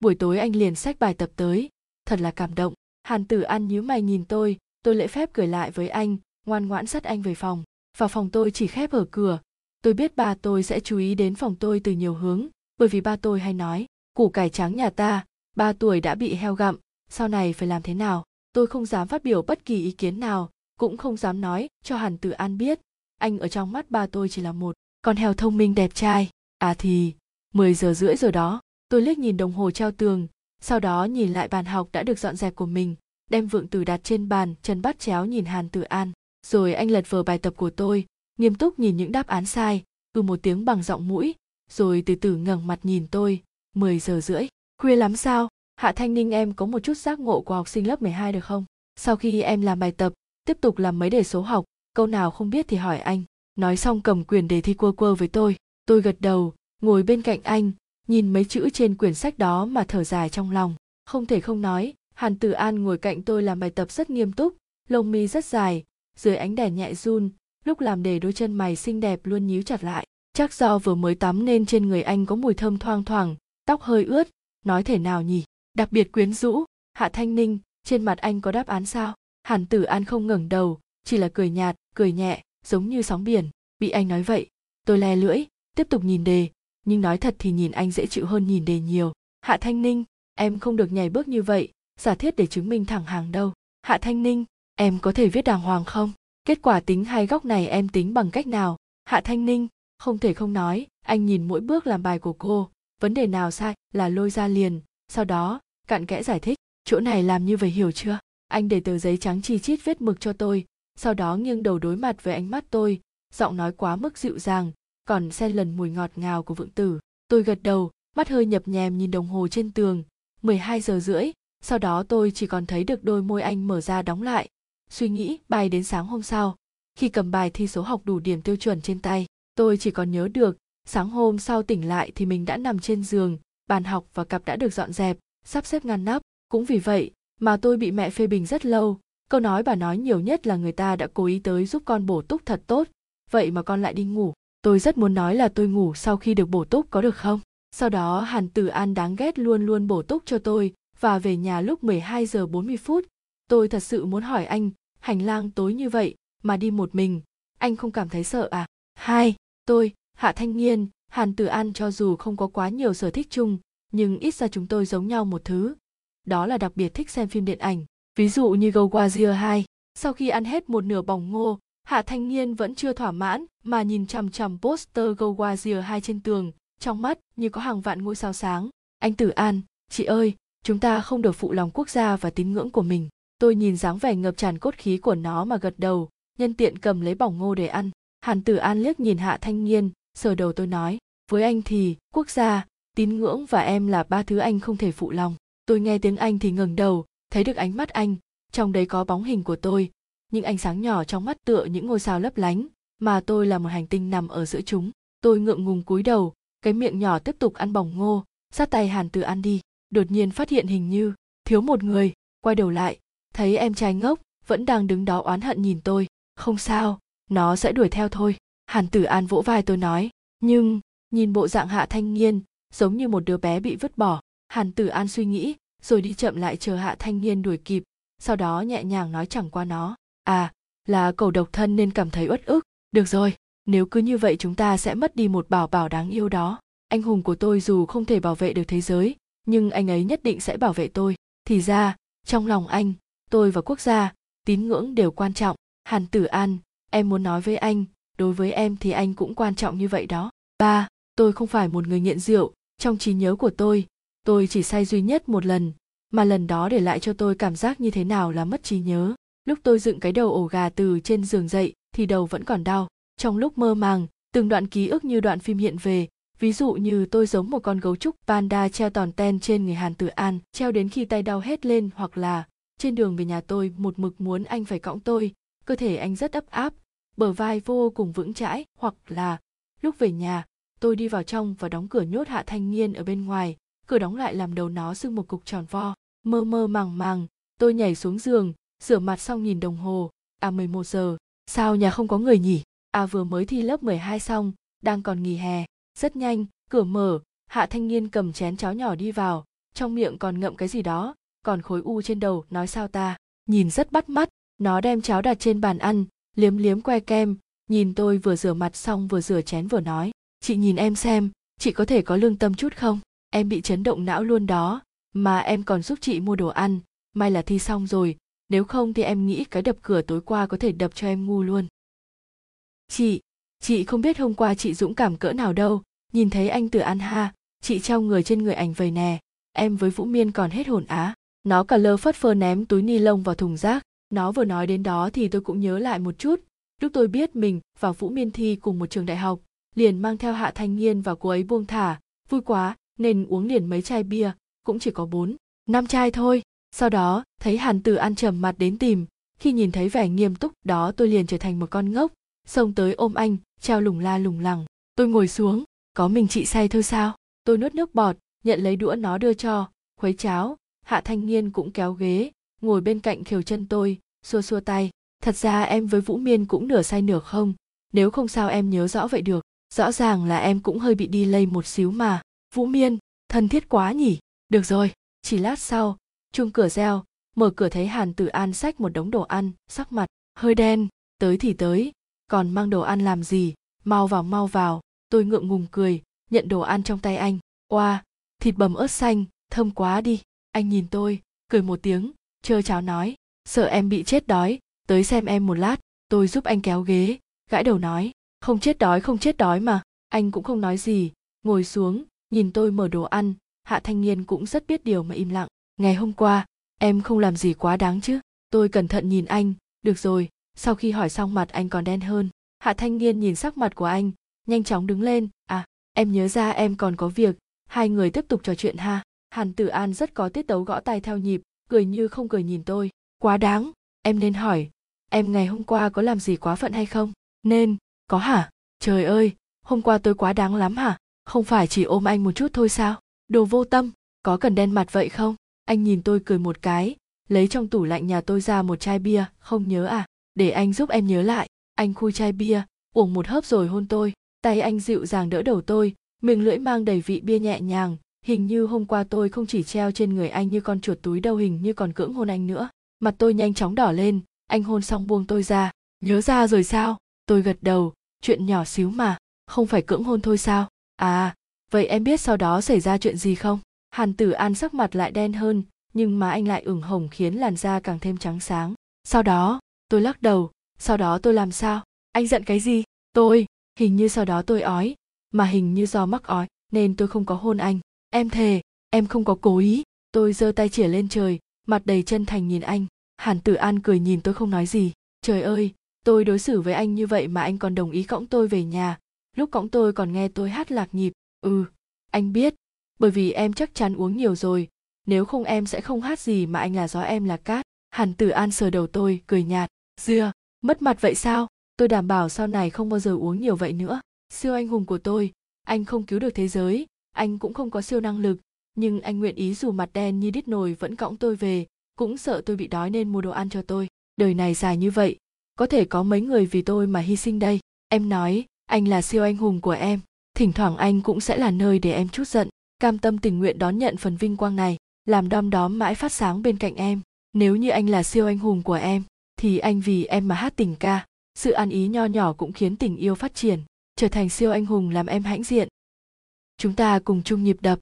Buổi tối anh liền sách bài tập tới, thật là cảm động. Hàn tử An nhíu mày nhìn tôi, tôi lễ phép cười lại với anh, ngoan ngoãn dắt anh về phòng. Vào phòng tôi chỉ khép ở cửa, tôi biết ba tôi sẽ chú ý đến phòng tôi từ nhiều hướng bởi vì ba tôi hay nói củ cải trắng nhà ta ba tuổi đã bị heo gặm sau này phải làm thế nào tôi không dám phát biểu bất kỳ ý kiến nào cũng không dám nói cho hàn tử an biết anh ở trong mắt ba tôi chỉ là một con heo thông minh đẹp trai à thì 10 giờ rưỡi rồi đó tôi liếc nhìn đồng hồ treo tường sau đó nhìn lại bàn học đã được dọn dẹp của mình, đem vượng từ đặt trên bàn, chân bắt chéo nhìn hàn tử an. Rồi anh lật vờ bài tập của tôi, nghiêm túc nhìn những đáp án sai ư ừ một tiếng bằng giọng mũi, rồi từ từ ngẩng mặt nhìn tôi. 10 giờ rưỡi, khuya lắm sao? Hạ thanh ninh em có một chút giác ngộ của học sinh lớp 12 được không? Sau khi em làm bài tập, tiếp tục làm mấy đề số học, câu nào không biết thì hỏi anh. Nói xong cầm quyền đề thi quơ quơ với tôi. Tôi gật đầu, ngồi bên cạnh anh nhìn mấy chữ trên quyển sách đó mà thở dài trong lòng. Không thể không nói, hàn tử an ngồi cạnh tôi làm bài tập rất nghiêm túc, lông mi rất dài, dưới ánh đèn nhẹ run, lúc làm để đôi chân mày xinh đẹp luôn nhíu chặt lại. Chắc do vừa mới tắm nên trên người anh có mùi thơm thoang thoảng, tóc hơi ướt, nói thể nào nhỉ? Đặc biệt quyến rũ, hạ thanh ninh, trên mặt anh có đáp án sao? Hàn tử an không ngẩng đầu, chỉ là cười nhạt, cười nhẹ, giống như sóng biển. Bị anh nói vậy, tôi le lưỡi, tiếp tục nhìn đề nhưng nói thật thì nhìn anh dễ chịu hơn nhìn đề nhiều. Hạ thanh ninh, em không được nhảy bước như vậy, giả thiết để chứng minh thẳng hàng đâu. Hạ thanh ninh, em có thể viết đàng hoàng không? Kết quả tính hai góc này em tính bằng cách nào? Hạ thanh ninh, không thể không nói, anh nhìn mỗi bước làm bài của cô. Vấn đề nào sai là lôi ra liền. Sau đó cặn kẽ giải thích, chỗ này làm như vậy hiểu chưa? Anh để tờ giấy trắng chi chít viết mực cho tôi. Sau đó nghiêng đầu đối mặt với ánh mắt tôi. Giọng nói quá mức dịu dàng còn xen lần mùi ngọt ngào của vượng tử. Tôi gật đầu, mắt hơi nhập nhèm nhìn đồng hồ trên tường. 12 giờ rưỡi, sau đó tôi chỉ còn thấy được đôi môi anh mở ra đóng lại. Suy nghĩ bài đến sáng hôm sau, khi cầm bài thi số học đủ điểm tiêu chuẩn trên tay, tôi chỉ còn nhớ được, sáng hôm sau tỉnh lại thì mình đã nằm trên giường, bàn học và cặp đã được dọn dẹp, sắp xếp ngăn nắp. Cũng vì vậy mà tôi bị mẹ phê bình rất lâu. Câu nói bà nói nhiều nhất là người ta đã cố ý tới giúp con bổ túc thật tốt. Vậy mà con lại đi ngủ tôi rất muốn nói là tôi ngủ sau khi được bổ túc có được không? Sau đó hàn tử an đáng ghét luôn luôn bổ túc cho tôi và về nhà lúc 12 giờ 40 phút tôi thật sự muốn hỏi anh hành lang tối như vậy mà đi một mình anh không cảm thấy sợ à? Hai tôi hạ thanh nghiên hàn tử an cho dù không có quá nhiều sở thích chung nhưng ít ra chúng tôi giống nhau một thứ. Đó là đặc biệt thích xem phim điện ảnh. Ví dụ như Go Wazir 2. Sau khi ăn hết một nửa bỏng ngô, Hạ Thanh Niên vẫn chưa thỏa mãn mà nhìn chằm chằm poster Go Wazir 2 trên tường, trong mắt như có hàng vạn ngôi sao sáng. Anh Tử An, chị ơi, chúng ta không được phụ lòng quốc gia và tín ngưỡng của mình. Tôi nhìn dáng vẻ ngập tràn cốt khí của nó mà gật đầu, nhân tiện cầm lấy bỏng ngô để ăn. Hàn Tử An liếc nhìn Hạ Thanh Niên, sờ đầu tôi nói, với anh thì quốc gia, tín ngưỡng và em là ba thứ anh không thể phụ lòng. Tôi nghe tiếng anh thì ngẩng đầu, thấy được ánh mắt anh trong đấy có bóng hình của tôi những ánh sáng nhỏ trong mắt tựa những ngôi sao lấp lánh, mà tôi là một hành tinh nằm ở giữa chúng. Tôi ngượng ngùng cúi đầu, cái miệng nhỏ tiếp tục ăn bỏng ngô, sát tay hàn từ ăn đi. Đột nhiên phát hiện hình như thiếu một người. Quay đầu lại, thấy em trai ngốc vẫn đang đứng đó oán hận nhìn tôi. Không sao, nó sẽ đuổi theo thôi. Hàn tử an vỗ vai tôi nói. Nhưng, nhìn bộ dạng hạ thanh niên, giống như một đứa bé bị vứt bỏ. Hàn tử an suy nghĩ, rồi đi chậm lại chờ hạ thanh niên đuổi kịp, sau đó nhẹ nhàng nói chẳng qua nó à là cậu độc thân nên cảm thấy uất ức. Được rồi, nếu cứ như vậy chúng ta sẽ mất đi một bảo bảo đáng yêu đó. Anh hùng của tôi dù không thể bảo vệ được thế giới, nhưng anh ấy nhất định sẽ bảo vệ tôi. Thì ra, trong lòng anh, tôi và quốc gia, tín ngưỡng đều quan trọng. Hàn tử an, em muốn nói với anh, đối với em thì anh cũng quan trọng như vậy đó. Ba, tôi không phải một người nghiện rượu. Trong trí nhớ của tôi tôi chỉ say duy nhất một lần, mà lần đó để lại cho tôi cảm giác như thế nào là mất trí nhớ lúc tôi dựng cái đầu ổ gà từ trên giường dậy thì đầu vẫn còn đau. Trong lúc mơ màng, từng đoạn ký ức như đoạn phim hiện về. Ví dụ như tôi giống một con gấu trúc panda treo tòn ten trên người hàn tử an, treo đến khi tay đau hết lên hoặc là trên đường về nhà tôi một mực muốn anh phải cõng tôi. Cơ thể anh rất ấp áp, bờ vai vô cùng vững chãi hoặc là lúc về nhà, tôi đi vào trong và đóng cửa nhốt hạ thanh niên ở bên ngoài. Cửa đóng lại làm đầu nó sưng một cục tròn vo. Mơ mơ màng màng, tôi nhảy xuống giường rửa mặt xong nhìn đồng hồ. À 11 giờ. Sao nhà không có người nhỉ? À vừa mới thi lớp 12 xong, đang còn nghỉ hè. Rất nhanh, cửa mở. Hạ thanh niên cầm chén cháo nhỏ đi vào. Trong miệng còn ngậm cái gì đó, còn khối u trên đầu, nói sao ta? Nhìn rất bắt mắt. Nó đem cháo đặt trên bàn ăn, liếm liếm que kem. Nhìn tôi vừa rửa mặt xong vừa rửa chén vừa nói. Chị nhìn em xem, chị có thể có lương tâm chút không? Em bị chấn động não luôn đó. Mà em còn giúp chị mua đồ ăn. May là thi xong rồi nếu không thì em nghĩ cái đập cửa tối qua có thể đập cho em ngu luôn. Chị chị không biết hôm qua chị dũng cảm cỡ nào đâu. Nhìn thấy anh từ An ha, chị trao người trên người ảnh vầy nè. Em với vũ miên còn hết hồn á. Nó cả lơ phất phơ ném túi ni lông vào thùng rác. Nó vừa nói đến đó thì tôi cũng nhớ lại một chút. Lúc tôi biết mình và vũ miên thi cùng một trường đại học, liền mang theo hạ thanh niên và cô ấy buông thả. Vui quá, nên uống liền mấy chai bia, cũng chỉ có bốn, năm chai thôi sau đó, thấy hàn tử ăn trầm mặt đến tìm. Khi nhìn thấy vẻ nghiêm túc đó, tôi liền trở thành một con ngốc. Xông tới ôm anh, treo lủng la lủng lẳng. Tôi ngồi xuống, có mình chị say thôi sao? Tôi nuốt nước bọt, nhận lấy đũa nó đưa cho. Khuấy cháo, hạ thanh niên cũng kéo ghế, ngồi bên cạnh khều chân tôi, xua xua tay. Thật ra em với vũ miên cũng nửa say nửa không. Nếu không sao em nhớ rõ vậy được. Rõ ràng là em cũng hơi bị đi lây một xíu mà. Vũ miên, thân thiết quá nhỉ. Được rồi, chỉ lát sau chuông cửa reo, mở cửa thấy hàn tử an xách một đống đồ ăn, sắc mặt hơi đen, tới thì tới, còn mang đồ ăn làm gì? Mau vào mau vào. Tôi ngượng ngùng cười, nhận đồ ăn trong tay anh. Oa, thịt bầm ớt xanh, thơm quá đi. Anh nhìn tôi, cười một tiếng chơ cháo nói, sợ em bị chết đói, tới xem em một lát, tôi giúp anh kéo ghế. Gãi đầu nói, không chết đói, không chết đói mà, anh cũng không nói gì. Ngồi xuống, nhìn tôi mở đồ ăn, hạ thanh niên cũng rất biết điều mà im lặng ngày hôm qua, em không làm gì quá đáng chứ? Tôi cẩn thận nhìn anh. Được rồi, sau khi hỏi xong mặt anh còn đen hơn. Hạ thanh niên nhìn sắc mặt của anh, nhanh chóng đứng lên. À em nhớ ra em còn có việc. Hai người tiếp tục trò chuyện ha. Hàn tử an rất có tiết tấu gõ tay theo nhịp, cười như không cười nhìn tôi. Quá đáng. Em nên hỏi, em ngày hôm qua có làm gì quá phận hay không? Nên, có hả? Trời ơi, hôm qua tôi quá đáng lắm hả? Không phải chỉ ôm anh một chút thôi sao? Đồ vô tâm, có cần đen mặt vậy không? Anh nhìn tôi cười một cái, lấy trong tủ lạnh nhà tôi ra một chai bia, không nhớ à? Để anh giúp em nhớ lại. Anh khui chai bia, uống một hớp rồi hôn tôi. Tay anh dịu dàng đỡ đầu tôi, miệng lưỡi mang đầy vị bia nhẹ nhàng. Hình như hôm qua tôi không chỉ treo trên người anh như con chuột túi đâu hình như còn cưỡng hôn anh nữa. Mặt tôi nhanh chóng đỏ lên, anh hôn xong buông tôi ra. Nhớ ra rồi sao? Tôi gật đầu, chuyện nhỏ xíu mà, không phải cưỡng hôn thôi sao? À vậy em biết sau đó xảy ra chuyện gì không? Hàn tử an sắc mặt lại đen hơn, nhưng má anh lại ửng hồng khiến làn da càng thêm trắng sáng. Sau đó, tôi lắc đầu, sau đó tôi làm sao? Anh giận cái gì? Tôi, hình như sau đó tôi ói, mà hình như do mắc ói, nên tôi không có hôn anh. Em thề, em không có cố ý. Tôi giơ tay chỉa lên trời, mặt đầy chân thành nhìn anh. Hàn tử an cười nhìn tôi không nói gì. Trời ơi, tôi đối xử với anh như vậy mà anh còn đồng ý cõng tôi về nhà. Lúc cõng tôi còn nghe tôi hát lạc nhịp. Ừ anh biết bởi vì em chắc chắn uống nhiều rồi. Nếu không em sẽ không hát gì mà anh là gió em là cát. Hàn tử an sờ đầu tôi, cười nhạt. Dưa, mất mặt vậy sao? Tôi đảm bảo sau này không bao giờ uống nhiều vậy nữa. Siêu anh hùng của tôi, anh không cứu được thế giới. Anh cũng không có siêu năng lực, nhưng anh nguyện ý dù mặt đen như đít nồi vẫn cõng tôi về, cũng sợ tôi bị đói nên mua đồ ăn cho tôi. Đời này dài như vậy, có thể có mấy người vì tôi mà hy sinh đây? Em nói, anh là siêu anh hùng của em. Thỉnh thoảng anh cũng sẽ là nơi để em chút giận cam tâm tình nguyện đón nhận phần vinh quang này, làm đom đóm mãi phát sáng bên cạnh em. Nếu như anh là siêu anh hùng của em, thì anh vì em mà hát tình ca. Sự ăn ý nho nhỏ cũng khiến tình yêu phát triển, trở thành siêu anh hùng làm em hãnh diện. Chúng ta cùng chung nhịp đập.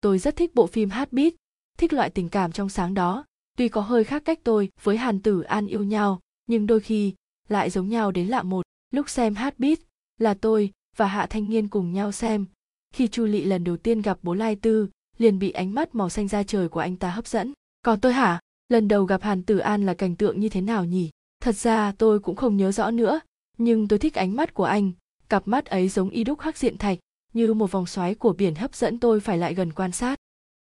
Tôi rất thích bộ phim hát beat thích loại tình cảm trong sáng đó. Tuy có hơi khác cách tôi với hàn tử an yêu nhau, nhưng đôi khi lại giống nhau đến lạ một. Lúc xem hát beat là tôi và hạ thanh niên cùng nhau xem khi chu lị lần đầu tiên gặp bố lai tư, liền bị ánh mắt màu xanh da trời của anh ta hấp dẫn. Còn tôi hả? Lần đầu gặp hàn tử an là cảnh tượng như thế nào nhỉ? Thật ra tôi cũng không nhớ rõ nữa, nhưng tôi thích ánh mắt của anh. Cặp mắt ấy giống y đúc hắc diện thạch, như một vòng xoáy của biển hấp dẫn tôi phải lại gần quan sát.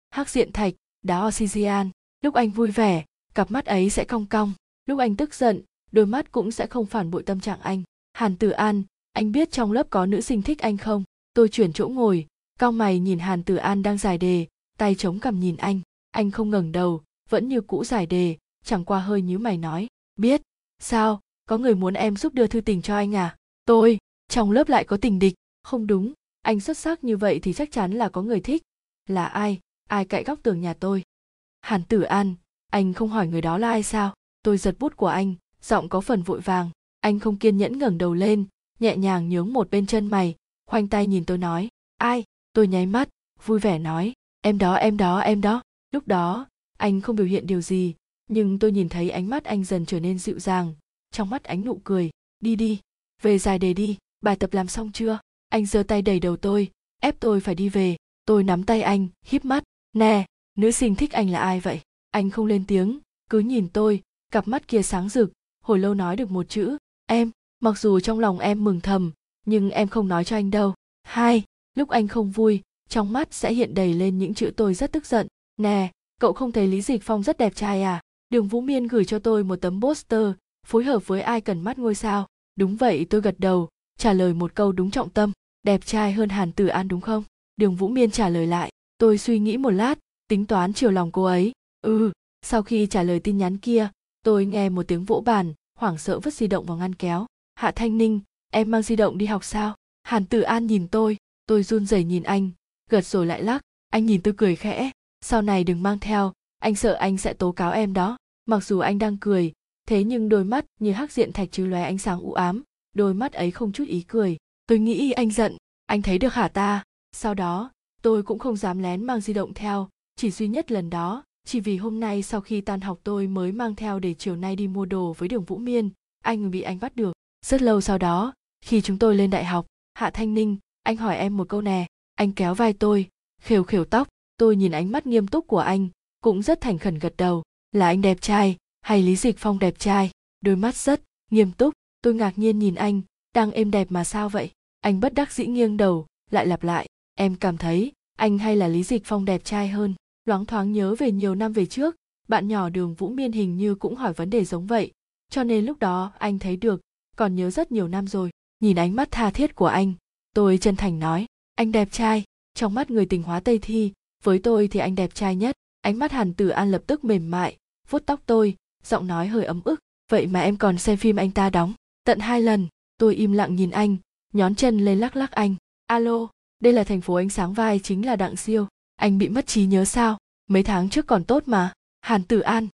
Hắc diện thạch, đá oxygen. Lúc anh vui vẻ, cặp mắt ấy sẽ cong cong. Lúc anh tức giận, đôi mắt cũng sẽ không phản bội tâm trạng anh. Hàn tử an, anh biết trong lớp có nữ sinh thích anh không? Tôi chuyển chỗ ngồi, cao mày nhìn hàn tử an đang giải đề, tay chống cằm nhìn anh. Anh không ngẩng đầu, vẫn như cũ giải đề, chẳng qua hơi nhíu mày nói, biết, sao? Có người muốn em giúp đưa thư tình cho anh à? Tôi, trong lớp lại có tình địch. Không đúng, anh xuất sắc như vậy thì chắc chắn là có người thích. Là ai? Ai cậy góc tường nhà tôi? Hàn tử an, anh không hỏi người đó là ai sao? Tôi giật bút của anh, giọng có phần vội vàng. Anh không kiên nhẫn ngẩng đầu lên, nhẹ nhàng nhướng một bên chân mày khoanh tay nhìn tôi nói, ai? Tôi nháy mắt, vui vẻ nói, em đó em đó em đó. Lúc đó, anh không biểu hiện điều gì, nhưng tôi nhìn thấy ánh mắt anh dần trở nên dịu dàng, trong mắt ánh nụ cười, đi đi, về dài đề đi, bài tập làm xong chưa? Anh giơ tay đẩy đầu tôi, ép tôi phải đi về. Tôi nắm tay anh, híp mắt, nè, nữ sinh thích anh là ai vậy? Anh không lên tiếng, cứ nhìn tôi, cặp mắt kia sáng rực, hồi lâu nói được một chữ, em. Mặc dù trong lòng em mừng thầm nhưng em không nói cho anh đâu. Hai, lúc anh không vui, trong mắt sẽ hiện đầy lên những chữ tôi rất tức giận. Nè, cậu không thấy lý dịch phong rất đẹp trai à? Đường vũ miên gửi cho tôi một tấm poster, phối hợp với ai cần mắt ngôi sao. Đúng vậy, tôi gật đầu, trả lời một câu đúng trọng tâm. Đẹp trai hơn hàn tử an đúng không? Đường vũ miên trả lời lại. Tôi suy nghĩ một lát, tính toán chiều lòng cô ấy. Ừ sau khi trả lời tin nhắn kia, tôi nghe một tiếng vỗ bàn, hoảng sợ vứt di động vào ngăn kéo. Hạ thanh ninh em mang di động đi học sao? Hàn tử an nhìn tôi tôi run rẩy nhìn anh, gật rồi lại lắc. Anh nhìn tôi cười khẽ. Sau này đừng mang theo, anh sợ anh sẽ tố cáo em đó. Mặc dù anh đang cười, thế nhưng đôi mắt như hắc diện thạch chứ lóe ánh sáng u ám, đôi mắt ấy không chút ý cười. Tôi nghĩ anh giận, anh thấy được hả ta? Sau đó, tôi cũng không dám lén mang di động theo, chỉ duy nhất lần đó, chỉ vì hôm nay sau khi tan học tôi mới mang theo để chiều nay đi mua đồ với đường vũ miên, anh bị anh bắt được. Rất lâu sau đó khi chúng tôi lên đại học, hạ thanh ninh, anh hỏi em một câu nè, anh kéo vai tôi, khều khều tóc, tôi nhìn ánh mắt nghiêm túc của anh, cũng rất thành khẩn gật đầu, là anh đẹp trai, hay lý dịch phong đẹp trai, đôi mắt rất nghiêm túc, tôi ngạc nhiên nhìn anh, đang êm đẹp mà sao vậy, anh bất đắc dĩ nghiêng đầu, lại lặp lại, em cảm thấy, anh hay là lý dịch phong đẹp trai hơn, loáng thoáng nhớ về nhiều năm về trước, bạn nhỏ đường vũ miên hình như cũng hỏi vấn đề giống vậy, cho nên lúc đó anh thấy được, còn nhớ rất nhiều năm rồi nhìn ánh mắt tha thiết của anh, tôi chân thành nói, anh đẹp trai. Trong mắt người tình hóa tây thi, với tôi thì anh đẹp trai nhất. Ánh mắt hàn tử an lập tức mềm mại, vuốt tóc tôi, giọng nói hơi ấm ức, vậy mà em còn xem phim anh ta đóng, tận hai lần. Tôi im lặng nhìn anh, nhón chân lên lắc lắc anh, alo, đây là thành phố ánh sáng vai chính là đặng siêu, anh bị mất trí nhớ sao? Mấy tháng trước còn tốt mà. Hàn tử an,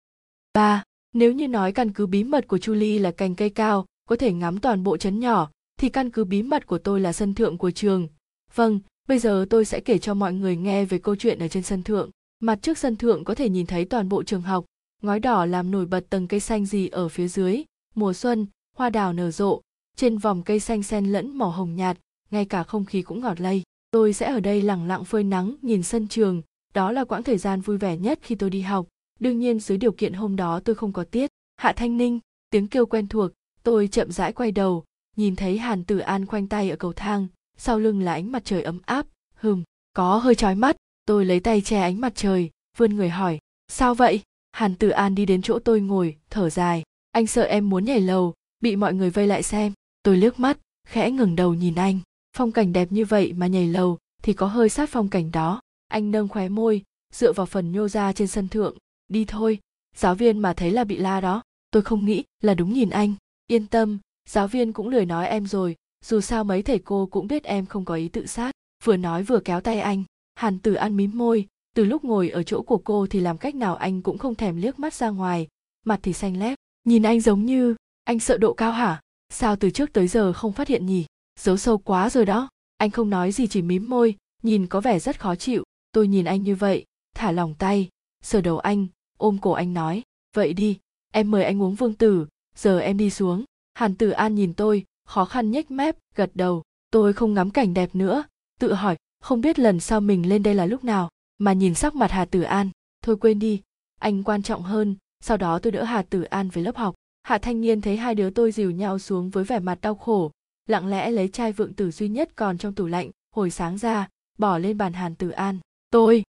ba, nếu như nói căn cứ bí mật của chu ly là cành cây cao, có thể ngắm toàn bộ trấn nhỏ thì căn cứ bí mật của tôi là sân thượng của trường. Vâng bây giờ tôi sẽ kể cho mọi người nghe về câu chuyện ở trên sân thượng. Mặt trước sân thượng có thể nhìn thấy toàn bộ trường học. Ngói đỏ làm nổi bật tầng cây xanh gì ở phía dưới. Mùa xuân, hoa đào nở rộ. Trên vòng cây xanh xen lẫn màu hồng nhạt, ngay cả không khí cũng ngọt lây. Tôi sẽ ở đây lẳng lặng phơi nắng, nhìn sân trường. Đó là quãng thời gian vui vẻ nhất khi tôi đi học. Đương nhiên, dưới điều kiện hôm đó tôi không có tiết. Hạ thanh ninh, tiếng kêu quen thuộc. Tôi chậm rãi quay đầu nhìn thấy hàn tử an khoanh tay ở cầu thang, sau lưng là ánh mặt trời ấm áp. Hừm, có hơi chói mắt. Tôi lấy tay che ánh mặt trời, vươn người hỏi, sao vậy? Hàn tử an đi đến chỗ tôi ngồi, thở dài. Anh sợ em muốn nhảy lầu, bị mọi người vây lại xem. Tôi liếc mắt, khẽ ngừng đầu nhìn anh. Phong cảnh đẹp như vậy mà nhảy lầu thì có hơi sát phong cảnh đó. Anh nâng khóe môi, dựa vào phần nhô ra trên sân thượng. Đi thôi, giáo viên mà thấy là bị la đó, tôi không nghĩ là đúng nhìn anh. Yên tâm giáo viên cũng lười nói em rồi, dù sao mấy thầy cô cũng biết em không có ý tự sát. Vừa nói vừa kéo tay anh, hàn tử ăn mím môi, từ lúc ngồi ở chỗ của cô thì làm cách nào anh cũng không thèm liếc mắt ra ngoài, mặt thì xanh lép nhìn anh giống như, anh sợ độ cao hả? Sao từ trước tới giờ không phát hiện nhỉ? Giấu sâu quá rồi đó. Anh không nói gì, chỉ mím môi, nhìn có vẻ rất khó chịu. Tôi nhìn anh như vậy, thả lòng tay. Sờ đầu anh, ôm cổ anh nói, vậy đi, em mời anh uống vương tử, giờ em đi xuống hàn tử an nhìn tôi, khó khăn nhếch mép, gật đầu. Tôi không ngắm cảnh đẹp nữa. Tự hỏi, không biết lần sau mình lên đây là lúc nào, mà nhìn sắc mặt hà tử an. Thôi quên đi, anh quan trọng hơn. Sau đó tôi đỡ hà tử an về lớp học. Hạ thanh niên thấy hai đứa tôi dìu nhau xuống với vẻ mặt đau khổ. Lặng lẽ lấy chai vượng tử duy nhất còn trong tủ lạnh, hồi sáng ra, bỏ lên bàn hàn tử an. Tôi!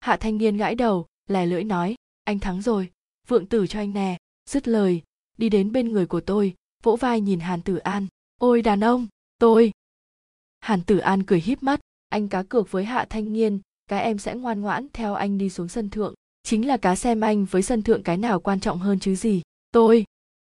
Hạ thanh niên gãi đầu lè lưỡi nói, anh thắng rồi. Vượng tử cho anh nè. Dứt lời đi đến bên người của tôi, vỗ vai nhìn hàn tử an. Ôi đàn ông, tôi. Hàn tử an cười híp mắt. Anh cá cược với hạ thanh nghiên cái em sẽ ngoan ngoãn theo anh đi xuống sân thượng. Chính là cá xem anh với sân thượng cái nào quan trọng hơn chứ gì. Tôi.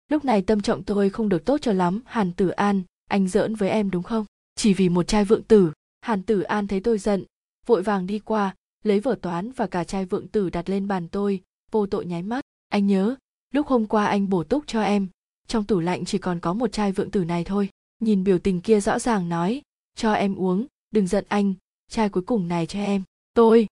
Lúc này tâm trọng tôi không được tốt cho lắm, hàn tử an. Anh giỡn với em đúng không? Chỉ vì một chai vượng tử. Hàn tử an thấy tôi giận, vội vàng đi qua, lấy vở toán và cả chai vượng tử đặt lên bàn tôi, vô tội nháy mắt. Anh nhớ lúc hôm qua anh bổ túc cho em, trong tủ lạnh chỉ còn có một chai vượng tử này thôi. Nhìn biểu tình kia rõ ràng nói, cho em uống, đừng giận anh, chai cuối cùng này cho em. Tôi.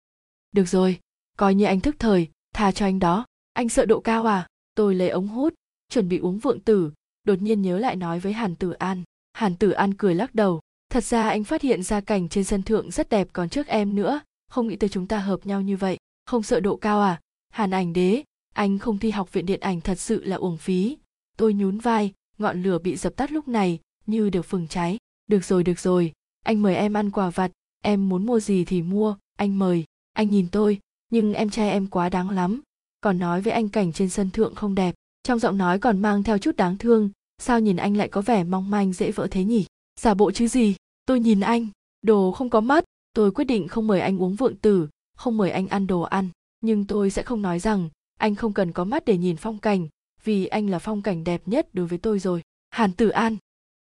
Được rồi, coi như anh thức thời, tha cho anh đó. Anh sợ độ cao à? Tôi lấy ống hút, chuẩn bị uống vượng tử, đột nhiên nhớ lại nói với hàn tử an. Hàn tử an cười lắc đầu. Thật ra anh phát hiện ra cảnh trên sân thượng rất đẹp còn trước em nữa. Không nghĩ tới chúng ta hợp nhau như vậy. Không sợ độ cao à? Hàn ảnh đế anh không thi học viện điện ảnh thật sự là uổng phí. Tôi nhún vai, ngọn lửa bị dập tắt lúc này, như được phừng cháy. Được rồi được rồi. Anh mời em ăn quà vặt. Em muốn mua gì thì mua. Anh mời. Anh nhìn tôi. Nhưng em trai em quá đáng lắm. Còn nói với anh cảnh trên sân thượng không đẹp. Trong giọng nói còn mang theo chút đáng thương. Sao nhìn anh lại có vẻ mong manh dễ vỡ thế nhỉ? Giả bộ chứ gì? Tôi nhìn anh. Đồ không có mắt. Tôi quyết định không mời anh uống vượng tử, không mời anh ăn đồ ăn. Nhưng tôi sẽ không nói rằng anh không cần có mắt để nhìn phong cảnh, vì anh là phong cảnh đẹp nhất đối với tôi rồi. Hàn tử an.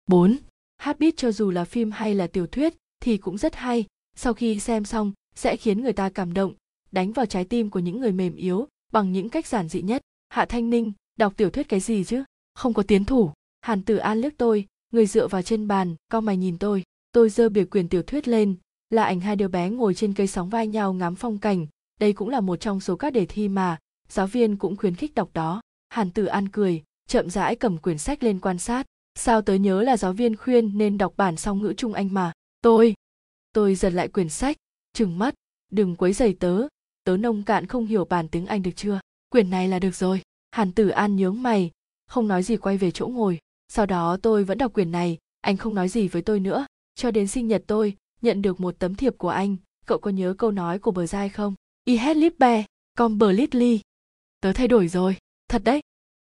4. Heartbeat cho dù là phim hay là tiểu thuyết thì cũng rất hay. Sau khi xem xong, sẽ khiến người ta cảm động, đánh vào trái tim của những người mềm yếu bằng những cách giản dị nhất. Hạ thanh ninh, đọc tiểu thuyết cái gì chứ? Không có tiến thủ. Hàn tử an liếc tôi, người dựa vào trên bàn co mày nhìn tôi. Tôi giơ bìa quyền tiểu thuyết lên, là ảnh hai đứa bé ngồi trên cây sóng vai nhau ngắm phong cảnh. Đây cũng là một trong số các đề thi mà giáo viên cũng khuyến khích đọc đó. Hàn tử an cười, chậm rãi cầm quyển sách lên quan sát. Sao tớ nhớ là giáo viên khuyên nên đọc bản song ngữ trung anh mà? Tôi tôi giật lại quyển sách, trừng mắt. Đừng quấy giày tớ tớ nông cạn không hiểu bản tiếng anh được chưa? Quyển này là được rồi. Hàn tử an nhướng mày, không nói gì quay về chỗ ngồi. Sau đó tôi vẫn đọc quyển này, anh không nói gì với tôi nữa. Cho đến sinh nhật tôi, nhận được một tấm thiệp của anh. Cậu có nhớ câu nói của bờ dai không? I had lip be ly tớ thay đổi rồi. Thật đấy.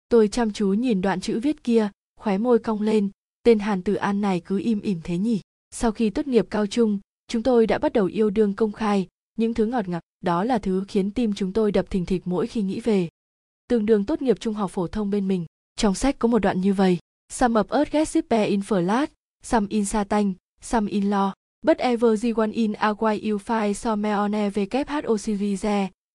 Tôi chăm chú nhìn đoạn chữ viết kia, khóe môi cong lên. Tên hàn tử an này cứ im ỉm thế nhỉ? Sau khi tốt nghiệp cao trung, chúng tôi đã bắt đầu yêu đương công khai. Những thứ ngọt ngào, đó là thứ khiến tim chúng tôi đập thình thịch mỗi khi nghĩ về. Tương đương tốt nghiệp trung học phổ thông bên mình. Trong sách có một đoạn như vậy. Some of us get super in flat some in satanh some in law but ever the one in a why you find some on who series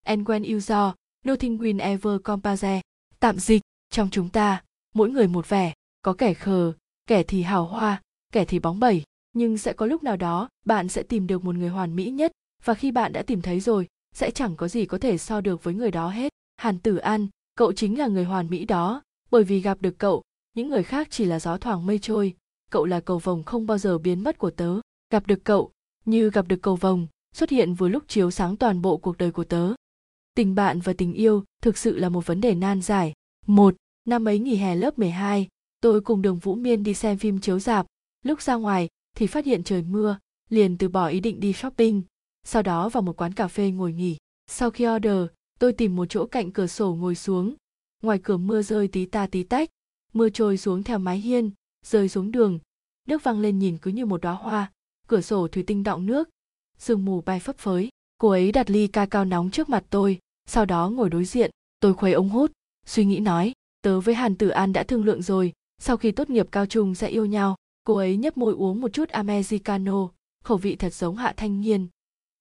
and when you saw nothing will ever compare tạm dịch, trong chúng ta, mỗi người một vẻ, có kẻ khờ, kẻ thì hào hoa, kẻ thì bóng bẩy. Nhưng sẽ có lúc nào đó, bạn sẽ tìm được một người hoàn mỹ nhất, và khi bạn đã tìm thấy rồi, sẽ chẳng có gì có thể so được với người đó hết. Hàn tử an, cậu chính là người hoàn mỹ đó, bởi vì gặp được cậu, những người khác chỉ là gió thoảng mây trôi. Cậu là cầu vồng không bao giờ biến mất của tớ. Gặp được cậu, như gặp được cầu vồng, xuất hiện vừa lúc chiếu sáng toàn bộ cuộc đời của tớ tình bạn và tình yêu thực sự là một vấn đề nan giải một năm ấy nghỉ hè lớp 12, tôi cùng đường Vũ Miên đi xem phim chiếu rạp. Lúc ra ngoài thì phát hiện trời mưa, liền từ bỏ ý định đi shopping. Sau đó vào một quán cà phê ngồi nghỉ. Sau khi order, tôi tìm một chỗ cạnh cửa sổ ngồi xuống. Ngoài cửa mưa rơi tí ta tí tách, mưa trôi xuống theo mái hiên, rơi xuống đường. Nước văng lên nhìn cứ như một đóa hoa, cửa sổ thủy tinh đọng nước, sương mù bay phấp phới. Cô ấy đặt ly ca cao nóng trước mặt tôi, sau đó ngồi đối diện, tôi khuấy ống hút, suy nghĩ nói, tớ với hàn tử an đã thương lượng rồi sau khi tốt nghiệp cao trung sẽ yêu nhau cô ấy nhấp môi uống một chút americano khẩu vị thật giống hạ thanh nhiên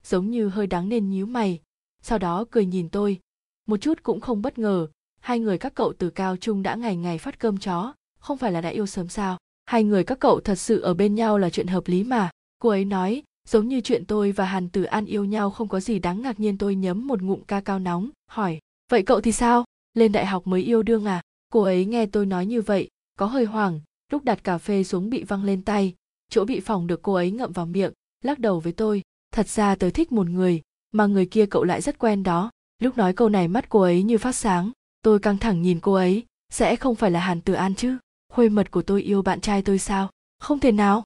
giống như hơi đáng nên nhíu mày. Sau đó cười nhìn tôi một chút cũng không bất ngờ hai người các cậu từ cao trung đã ngày ngày phát cơm chó không phải là đã yêu sớm sao? Hai người các cậu thật sự ở bên nhau là chuyện hợp lý mà cô ấy nói giống như chuyện tôi và hàn tử an yêu nhau không có gì đáng ngạc nhiên, tôi nhấm một ngụm ca cao nóng, hỏi, vậy cậu thì sao? Lên đại học mới yêu đương à? Cô ấy nghe tôi nói như vậy, có hơi hoảng, lúc đặt cà phê xuống bị văng lên tay, chỗ bị phỏng được cô ấy ngậm vào miệng, lắc đầu với tôi, thật ra tớ thích một người, mà người kia cậu lại rất quen đó. Lúc nói câu này mắt cô ấy như phát sáng, tôi căng thẳng nhìn cô ấy, sẽ không phải là hàn tử an chứ? Khuê mật của tôi yêu bạn trai tôi sao? Không thể nào.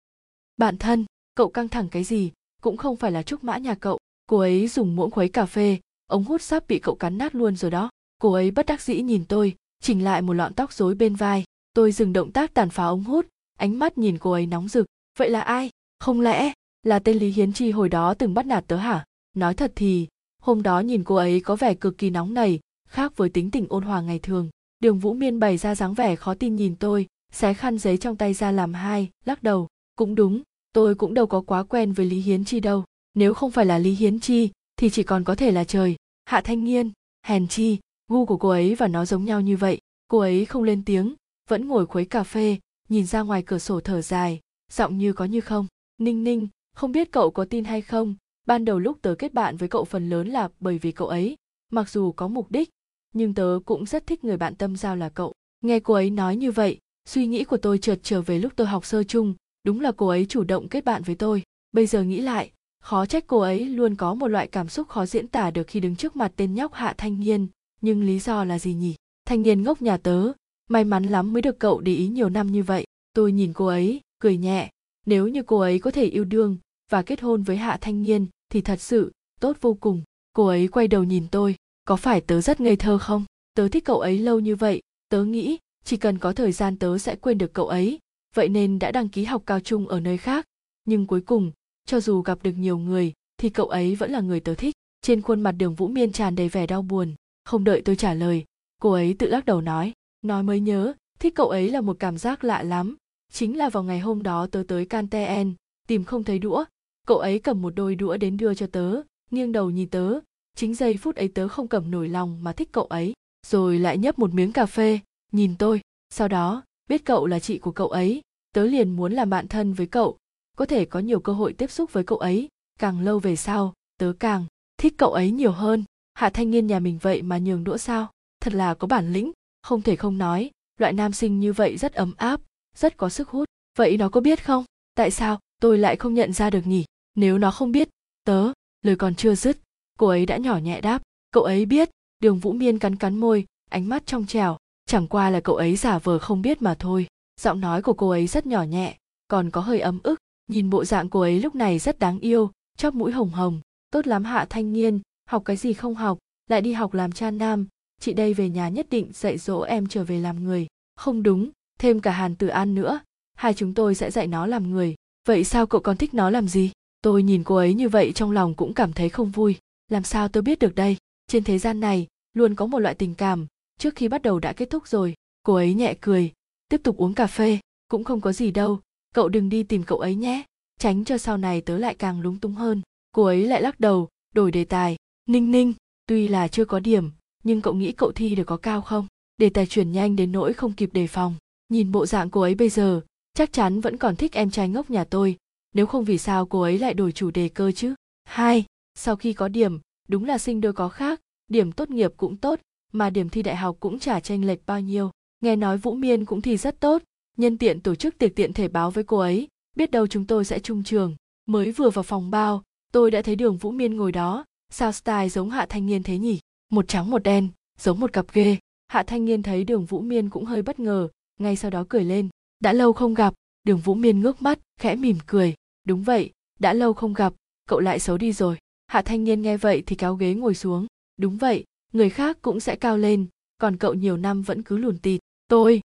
Bạn thân cậu căng thẳng cái gì? Cũng không phải là trúc mã nhà cậu. Cô ấy dùng muỗng khuấy cà phê. Ống hút sắp bị cậu cắn nát luôn rồi đó. Cô ấy bất đắc dĩ nhìn tôi, chỉnh lại một lọn tóc rối bên vai. Tôi dừng động tác tàn phá ống hút. Ánh mắt nhìn cô ấy nóng rực. Vậy là ai? Không lẽ là tên lý hiến chi hồi đó từng bắt nạt tớ hả? Nói thật thì, hôm đó nhìn cô ấy có vẻ cực kỳ nóng nảy, khác với tính tình ôn hòa ngày thường. Đường vũ miên bày ra dáng vẻ khó tin nhìn tôi, xé khăn giấy trong tay ra làm hai, lắc đầu. Cũng đúng tôi cũng đâu có quá quen với lý hiến chi đâu. Nếu không phải là lý hiến chi, thì chỉ còn có thể là trời. Hạ thanh nghiên hèn chi, gu của cô ấy và nó giống nhau như vậy. Cô ấy không lên tiếng, vẫn ngồi khuấy cà phê, nhìn ra ngoài cửa sổ thở dài, giọng như có như không. Ninh ninh, không biết cậu có tin hay không? Ban đầu lúc tớ kết bạn với cậu phần lớn là bởi vì cậu ấy. Mặc dù có mục đích, nhưng tớ cũng rất thích người bạn tâm giao là cậu. Nghe cô ấy nói như vậy, suy nghĩ của tôi chợt trở về lúc tôi học sơ chung đúng là cô ấy chủ động kết bạn với tôi. Bây giờ nghĩ lại, khó trách cô ấy luôn có một loại cảm xúc khó diễn tả được khi đứng trước mặt tên nhóc hạ thanh nhiên. Nhưng lý do là gì nhỉ? Thanh niên ngốc nhà tớ. May mắn lắm mới được cậu để ý nhiều năm như vậy. Tôi nhìn cô ấy, cười nhẹ. Nếu như cô ấy có thể yêu đương và kết hôn với hạ thanh niên thì thật sự tốt vô cùng. Cô ấy quay đầu nhìn tôi. Có phải tớ rất ngây thơ không? Tớ thích cậu ấy lâu như vậy. Tớ nghĩ chỉ cần có thời gian tớ sẽ quên được cậu ấy vậy nên đã đăng ký học cao trung ở nơi khác. Nhưng cuối cùng, cho dù gặp được nhiều người, thì cậu ấy vẫn là người tớ thích. Trên khuôn mặt đường vũ miên tràn đầy vẻ đau buồn. Không đợi tôi trả lời, cô ấy tự lắc đầu nói nói mới nhớ, thích cậu ấy là một cảm giác lạ lắm. Chính là vào ngày hôm đó tớ tới canteen tìm không thấy đũa. Cậu ấy cầm một đôi đũa đến đưa cho tớ, nghiêng đầu nhìn tớ. Chính giây phút ấy tớ không cầm nổi lòng mà thích cậu ấy, rồi lại nhấp một miếng cà phê, nhìn tôi. Sau đó biết cậu là chị của cậu ấy, tớ liền muốn làm bạn thân với cậu. Có thể có nhiều cơ hội tiếp xúc với cậu ấy, càng lâu về sau, tớ càng thích cậu ấy nhiều hơn. Hạ thanh niên nhà mình vậy mà nhường đũa sao? Thật là có bản lĩnh, không thể không nói, loại nam sinh như vậy rất ấm áp, rất có sức hút. Vậy nó có biết không? Tại sao tôi lại không nhận ra được nhỉ? Nếu nó không biết, tớ, lời còn chưa dứt, cô ấy đã nhỏ nhẹ đáp. Cậu ấy biết, đường vũ miên cắn cắn môi, ánh mắt trong trèo chẳng qua là cậu ấy giả vờ không biết mà thôi. Giọng nói của cô ấy rất nhỏ nhẹ, còn có hơi ấm ức. Nhìn bộ dạng cô ấy lúc này rất đáng yêu, chóp mũi hồng hồng. Tốt lắm hạ thanh niên, học cái gì không học, lại đi học làm cha nam. Chị đây về nhà nhất định dạy dỗ em trở về làm người. Không đúng, thêm cả hàn tử an nữa. Hai chúng tôi sẽ dạy nó làm người. Vậy sao cậu còn thích nó làm gì? Tôi nhìn cô ấy như vậy trong lòng cũng cảm thấy không vui. Làm sao tôi biết được đây? Trên thế gian này, luôn có một loại tình cảm trước khi bắt đầu đã kết thúc rồi, cô ấy nhẹ cười, tiếp tục uống cà phê, cũng không có gì đâu, cậu đừng đi tìm cậu ấy nhé, tránh cho sau này tớ lại càng lúng túng hơn. Cô ấy lại lắc đầu, đổi đề tài, ninh ninh, tuy là chưa có điểm, nhưng cậu nghĩ cậu thi được có cao không? Đề tài chuyển nhanh đến nỗi không kịp đề phòng. Nhìn bộ dạng cô ấy bây giờ, chắc chắn vẫn còn thích em trai ngốc nhà tôi, nếu không vì sao cô ấy lại đổi chủ đề cơ chứ? Hai, sau khi có điểm, đúng là sinh đôi có khác, điểm tốt nghiệp cũng tốt mà điểm thi đại học cũng chả tranh lệch bao nhiêu. Nghe nói vũ miên cũng thi rất tốt, nhân tiện tổ chức tiệc tiện thể báo với cô ấy, biết đâu chúng tôi sẽ chung trường. Mới vừa vào phòng bao, tôi đã thấy đường vũ miên ngồi đó, sao style giống hạ thanh niên thế nhỉ? Một trắng một đen, giống một cặp ghê. Hạ thanh niên thấy đường vũ miên cũng hơi bất ngờ, ngay sau đó cười lên. Đã lâu không gặp, đường vũ miên ngước mắt, khẽ mỉm cười. Đúng vậy, đã lâu không gặp, cậu lại xấu đi rồi. Hạ thanh niên nghe vậy thì kéo ghế ngồi xuống. Đúng vậy người khác cũng sẽ cao lên, còn cậu nhiều năm vẫn cứ lùn tịt. Tôi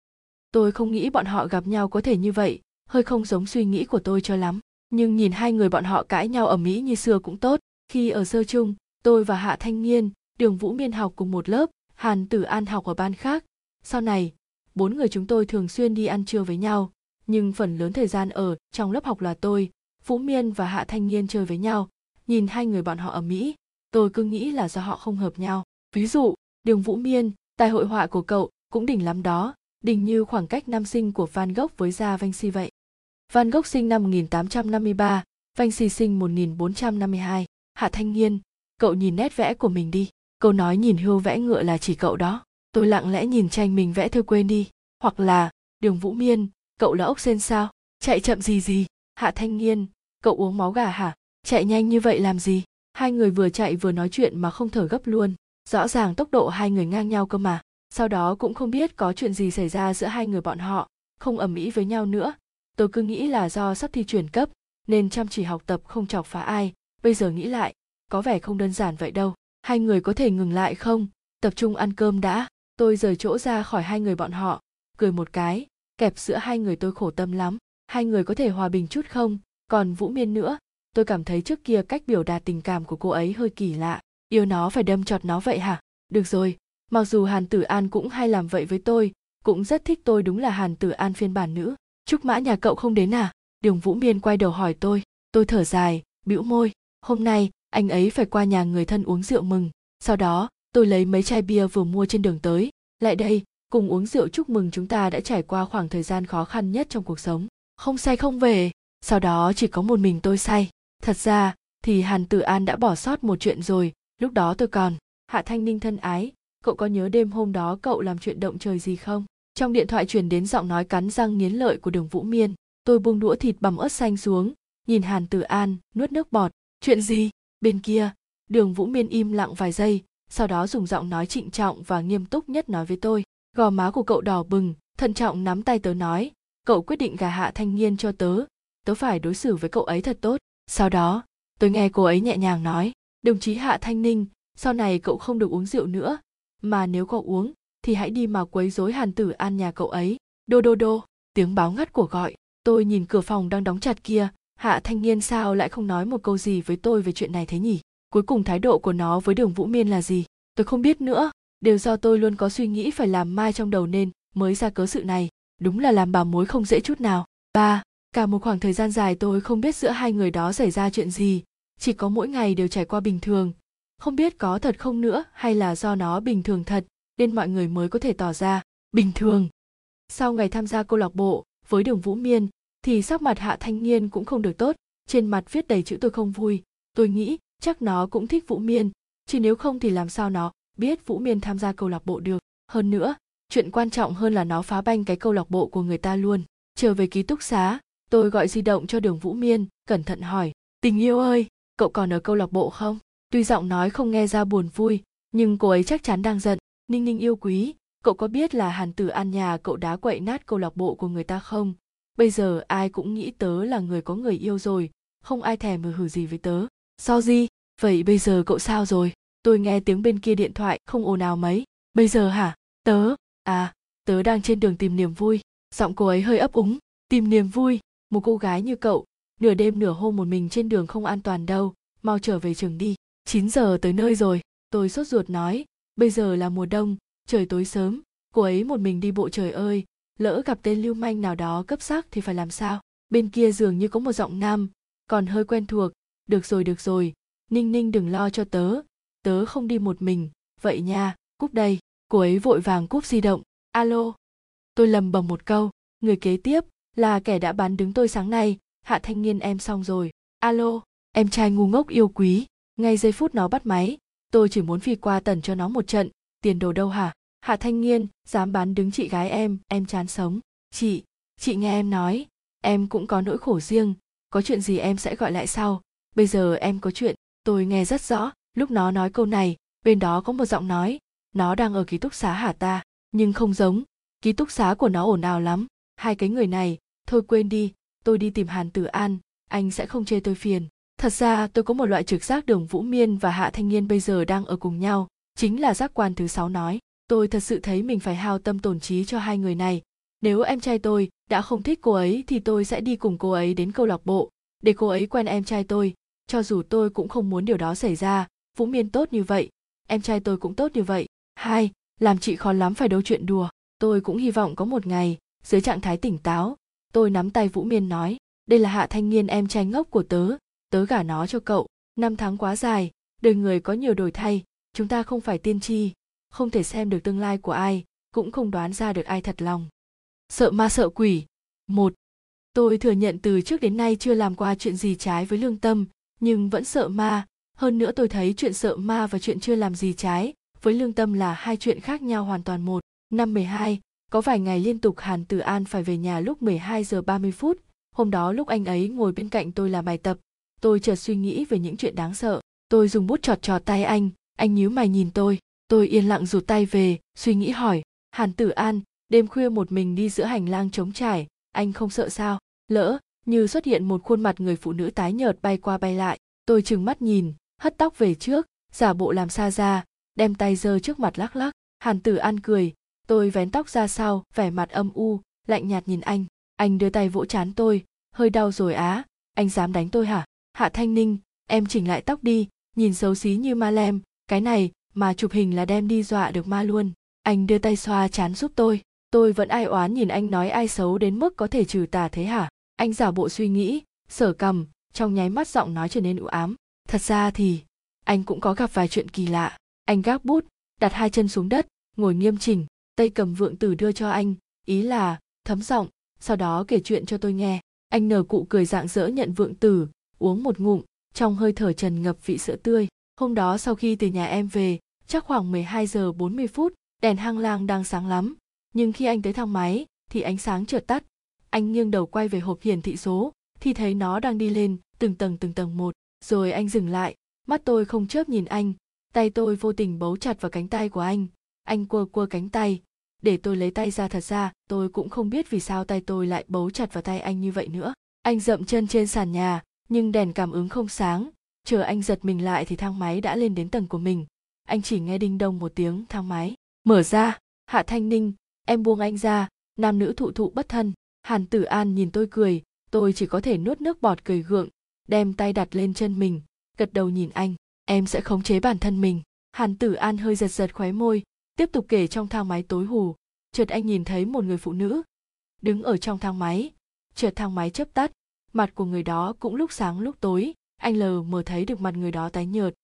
tôi không nghĩ bọn họ gặp nhau có thể như vậy, hơi không giống suy nghĩ của tôi cho lắm. Nhưng nhìn hai người bọn họ cãi nhau ở mỹ như xưa cũng tốt. Khi ở sơ chung, tôi và hạ thanh niên, đường vũ miên học cùng một lớp, hàn tử an học ở ban khác. Sau này, bốn người chúng tôi thường xuyên đi ăn trưa với nhau, nhưng phần lớn thời gian ở trong lớp học là tôi, vũ miên và hạ thanh niên chơi với nhau. Nhìn hai người bọn họ ở mỹ, tôi cứ nghĩ là do họ không hợp nhau ví dụ đường vũ miên tài hội họa của cậu cũng đỉnh lắm đó đỉnh như khoảng cách năm sinh của Van Gogh với ra vanh si vậy. Van Gogh sinh năm 1853, Vinci sinh 1452. Hạ Thanh Nghiên, cậu nhìn nét vẽ của mình đi. Câu nói nhìn hươu vẽ ngựa là chỉ cậu đó. Tôi lặng lẽ nhìn tranh mình vẽ thôi quên đi. Hoặc là, đường Vũ Miên, cậu là ốc sen sao? Chạy chậm gì gì? Hạ Thanh Nghiên, cậu uống máu gà hả? Chạy nhanh như vậy làm gì? Hai người vừa chạy vừa nói chuyện mà không thở gấp luôn. Rõ ràng tốc độ hai người ngang nhau cơ mà, sau đó cũng không biết có chuyện gì xảy ra giữa hai người bọn họ, không ầm ĩ với nhau nữa. Tôi cứ nghĩ là do sắp thi chuyển cấp, nên chăm chỉ học tập không chọc phá ai. Bây giờ nghĩ lại, có vẻ không đơn giản vậy đâu. Hai người có thể ngừng lại không? Tập trung ăn cơm đã. Tôi rời chỗ ra khỏi hai người bọn họ. Cười một cái, kẹp giữa hai người tôi khổ tâm lắm. Hai người có thể hòa bình chút không? Còn vũ miên nữa. Tôi cảm thấy trước kia cách biểu đạt tình cảm của cô ấy hơi kỳ lạ yêu nó phải đâm chọt nó vậy hả? Được rồi, mặc dù hàn tử an cũng hay làm vậy với tôi, cũng rất thích tôi đúng là hàn tử an phiên bản nữ. Trúc mã nhà cậu không đến à? Đường vũ miên quay đầu hỏi tôi. Tôi thở dài, bĩu môi. Hôm nay, anh ấy phải qua nhà người thân uống rượu mừng. Sau đó, tôi lấy mấy chai bia vừa mua trên đường tới. Lại đây, cùng uống rượu chúc mừng chúng ta đã trải qua khoảng thời gian khó khăn nhất trong cuộc sống. Không say không về. Sau đó chỉ có một mình tôi say. Thật ra, thì hàn tử an đã bỏ sót một chuyện rồi lúc đó tôi còn, hạ thanh ninh thân ái, cậu có nhớ đêm hôm đó cậu làm chuyện động trời gì không? Trong điện thoại truyền đến giọng nói cắn răng nghiến lợi của đường vũ miên, tôi buông đũa thịt bằm ớt xanh xuống, nhìn hàn tử an nuốt nước bọt. Chuyện gì? Bên kia, đường vũ miên im lặng vài giây, sau đó dùng giọng nói trịnh trọng và nghiêm túc nhất nói với tôi, gò má của cậu đỏ bừng, thận trọng nắm tay tớ nói, cậu quyết định gà hạ thanh niên cho tớ tớ phải đối xử với cậu ấy thật tốt. Sau đó, tôi nghe cô ấy nhẹ nhàng nói đồng chí hạ thanh ninh, sau này cậu không được uống rượu nữa, mà nếu có uống, thì hãy đi mà quấy rối hàn tử an nhà cậu ấy. Đô đô đô, tiếng báo ngắt của gọi. Tôi nhìn cửa phòng đang đóng chặt kia, hạ thanh niên sao lại không nói một câu gì với tôi về chuyện này thế nhỉ? Cuối cùng thái độ của nó với đường vũ miên là gì? Tôi không biết nữa, đều do tôi luôn có suy nghĩ phải làm mai trong đầu nên mới ra cớ sự này. Đúng là làm bà mối không dễ chút nào. Ba, cả một khoảng thời gian dài tôi không biết giữa hai người đó xảy ra chuyện gì chỉ có mỗi ngày đều trải qua bình thường. Không biết có thật không nữa hay là do nó bình thường thật, nên mọi người mới có thể tỏ ra bình thường. Sau ngày tham gia câu lạc bộ với đường vũ miên, thì sắc mặt hạ thanh niên cũng không được tốt. Trên mặt viết đầy chữ tôi không vui tôi nghĩ chắc nó cũng thích vũ miên, chứ nếu không thì làm sao nó biết vũ miên tham gia câu lạc bộ được. Hơn nữa, chuyện quan trọng hơn là nó phá banh cái câu lạc bộ của người ta luôn. Trở về ký túc xá, tôi gọi di động cho đường vũ miên, cẩn thận hỏi, tình yêu ơi cậu còn ở câu lạc bộ không? Tuy giọng nói không nghe ra buồn vui, nhưng cô ấy chắc chắn đang giận. Ninh ninh yêu quý, cậu có biết là hàn tử an nhà cậu đá quậy nát câu lạc bộ của người ta không? Bây giờ ai cũng nghĩ tớ là người có người yêu rồi, không ai thèm hừ hử gì với tớ. Sao gì vậy bây giờ cậu sao rồi? Tôi nghe tiếng bên kia điện thoại, không ồn ào mấy. Bây giờ hả? Tớ? À tớ đang trên đường tìm niềm vui. Giọng cô ấy hơi ấp úng. Tìm niềm vui, một cô gái như cậu nửa đêm nửa hôm một mình trên đường không an toàn đâu, mau trở về trường đi. 9 giờ tới nơi rồi, tôi sốt ruột nói, bây giờ là mùa đông, trời tối sớm, cô ấy một mình đi bộ trời ơi, lỡ gặp tên lưu manh nào đó cấp sắc thì phải làm sao? Bên kia dường như có một giọng nam, còn hơi quen thuộc, được rồi được rồi, ninh ninh đừng lo cho tớ tớ không đi một mình, vậy nha, cúp đây. Cô ấy vội vàng cúp di động, alo. Tôi lầm bầm một câu, người kế tiếp là kẻ đã bán đứng tôi sáng nay hạ thanh niên em xong rồi. Alo, em trai ngu ngốc yêu quý. Ngay giây phút nó bắt máy. Tôi chỉ muốn phi qua tần cho nó một trận. Tiền đồ đâu hả? Hạ thanh niên, dám bán đứng chị gái em em chán sống. Chị chị nghe em nói. Em cũng có nỗi khổ riêng. Có chuyện gì em sẽ gọi lại sau? Bây giờ em có chuyện. Tôi nghe rất rõ. Lúc nó nói câu này, bên đó có một giọng nói. Nó đang ở ký túc xá hả ta? Nhưng không giống. Ký túc xá của nó ồn ào lắm. Hai cái người này, thôi quên đi tôi đi tìm hàn tử an, anh sẽ không chê tôi phiền. Thật ra, tôi có một loại trực giác đường vũ miên và hạ thanh niên bây giờ đang ở cùng nhau, chính là giác quan thứ sáu nói, tôi thật sự thấy mình phải hao tâm tổn trí cho hai người này. Nếu em trai tôi đã không thích cô ấy thì tôi sẽ đi cùng cô ấy đến câu lạc bộ. Để cô ấy quen em trai tôi, cho dù tôi cũng không muốn điều đó xảy ra. Vũ miên tốt như vậy, em trai tôi cũng tốt như vậy. Hai, làm chị khó lắm phải đấu chuyện đùa. Tôi cũng hy vọng có một ngày, dưới trạng thái tỉnh táo tôi nắm tay vũ miên nói đây là hạ thanh niên em trai ngốc của tớ tớ gả nó cho cậu. Năm tháng quá dài đời người có nhiều đổi thay chúng ta không phải tiên tri không thể xem được tương lai của ai cũng không đoán ra được ai thật lòng. Sợ ma sợ quỷ. Một tôi thừa nhận từ trước đến nay chưa làm qua chuyện gì trái với lương tâm nhưng vẫn sợ ma. Hơn nữa tôi thấy chuyện sợ ma và chuyện chưa làm gì trái với lương tâm là hai chuyện khác nhau hoàn toàn một. Năm 12, có vài ngày liên tục Hàn Tử An phải về nhà lúc 12 giờ 30 phút. Hôm đó lúc anh ấy ngồi bên cạnh tôi làm bài tập, tôi chợt suy nghĩ về những chuyện đáng sợ. Tôi dùng bút chọt chọt tay anh, anh nhíu mày nhìn tôi. Tôi yên lặng rụt tay về, suy nghĩ hỏi, Hàn Tử An, đêm khuya một mình đi giữa hành lang trống trải, anh không sợ sao? Lỡ, như xuất hiện một khuôn mặt người phụ nữ tái nhợt bay qua bay lại. Tôi trừng mắt nhìn, hất tóc về trước, giả bộ làm xa ra, đem tay giơ trước mặt lắc lắc hàn tử an cười tôi vén tóc ra sau, vẻ mặt âm u, lạnh nhạt nhìn anh. Anh đưa tay vỗ chán tôi, hơi đau rồi á. Anh dám đánh tôi hả? Hạ thanh ninh, em chỉnh lại tóc đi, nhìn xấu xí như ma lem. Cái này mà chụp hình là đem đi dọa được ma luôn. Anh đưa tay xoa chán giúp tôi. Tôi vẫn ai oán nhìn anh nói ai xấu đến mức có thể trừ tà thế hả? Anh giả bộ suy nghĩ sở cầm, trong nháy mắt giọng nói trở nên u ám. Thật ra thì, anh cũng có gặp vài chuyện kỳ lạ. Anh gác bút, đặt hai chân xuống đất, ngồi nghiêm chỉnh tay cầm vượng tử đưa cho anh, ý là, thấm giọng, sau đó kể chuyện cho tôi nghe. Anh nở cụ cười dạng dỡ nhận vượng tử, uống một ngụm, trong hơi thở trần ngập vị sữa tươi. Hôm đó sau khi từ nhà em về, chắc khoảng 12 giờ 40 phút, đèn hang lang đang sáng lắm. Nhưng khi anh tới thang máy, thì ánh sáng chợt tắt. Anh nghiêng đầu quay về hộp hiển thị số, thì thấy nó đang đi lên, từng tầng từng tầng một. Rồi anh dừng lại, mắt tôi không chớp nhìn anh. Tay tôi vô tình bấu chặt vào cánh tay của anh. Anh quơ quơ cánh tay để tôi lấy tay ra thật ra, tôi cũng không biết vì sao tay tôi lại bấu chặt vào tay anh như vậy nữa. Anh dậm chân trên sàn nhà, nhưng đèn cảm ứng không sáng. Chờ anh giật mình lại thì thang máy đã lên đến tầng của mình. Anh chỉ nghe đinh đông một tiếng, thang máy. Mở ra. Hạ thanh ninh, em buông anh ra. Nam nữ thụ thụ bất thân. Hàn tử an nhìn tôi cười. Tôi chỉ có thể nuốt nước bọt cười gượng, đem tay đặt lên chân mình, gật đầu nhìn anh. Em sẽ khống chế bản thân mình. Hàn tử an hơi giật giật khóe môi tiếp tục kể trong thang máy tối hù. Chợt anh nhìn thấy một người phụ nữ đứng ở trong thang máy. Chợt thang máy chớp tắt, mặt của người đó cũng lúc sáng lúc tối. Anh lờ mờ thấy được mặt người đó tái nhợt.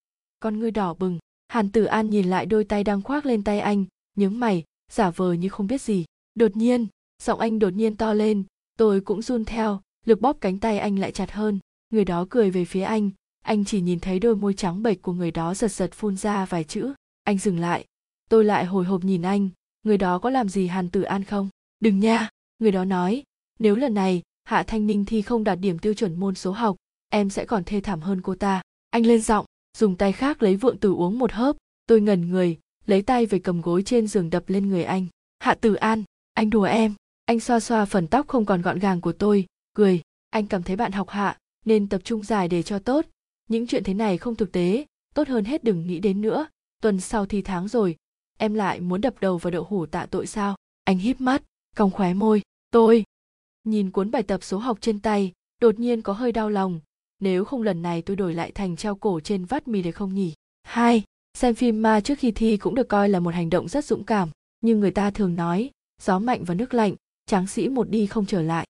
Con người đỏ bừng. Hàn tử an nhìn lại đôi tay đang khoác lên tay anh, nhướng mày, giả vờ như không biết gì. Đột nhiên, giọng anh đột nhiên to lên, tôi cũng run theo, lực bóp cánh tay anh lại chặt hơn. Người đó cười về phía anh anh chỉ nhìn thấy đôi môi trắng bệch của người đó giật giật phun ra vài chữ. Anh dừng lại tôi lại hồi hộp nhìn anh, người đó có làm gì hàn tử an không? Đừng nha, người đó nói, nếu lần này, hạ thanh ninh thi không đạt điểm tiêu chuẩn môn số học, em sẽ còn thê thảm hơn cô ta. Anh lên giọng, dùng tay khác lấy vượng tử uống một hớp, tôi ngẩn người, lấy tay về cầm gối trên giường đập lên người anh. Hạ tử an, anh đùa em, anh xoa xoa phần tóc không còn gọn gàng của tôi, cười, anh cảm thấy bạn học hạ, nên tập trung giải để cho tốt. Những chuyện thế này không thực tế, tốt hơn hết đừng nghĩ đến nữa. Tuần sau thi tháng rồi em lại muốn đập đầu vào đậu hủ tạ tội sao? Anh híp mắt, cong khóe môi. Tôi. Nhìn cuốn bài tập số học trên tay, đột nhiên có hơi đau lòng. Nếu không lần này tôi đổi lại thành treo cổ trên vắt mì để không nhỉ? Hai. Xem phim ma trước khi thi cũng được coi là một hành động rất dũng cảm. Như người ta thường nói, gió mạnh và nước lạnh, tráng sĩ một đi không trở lại.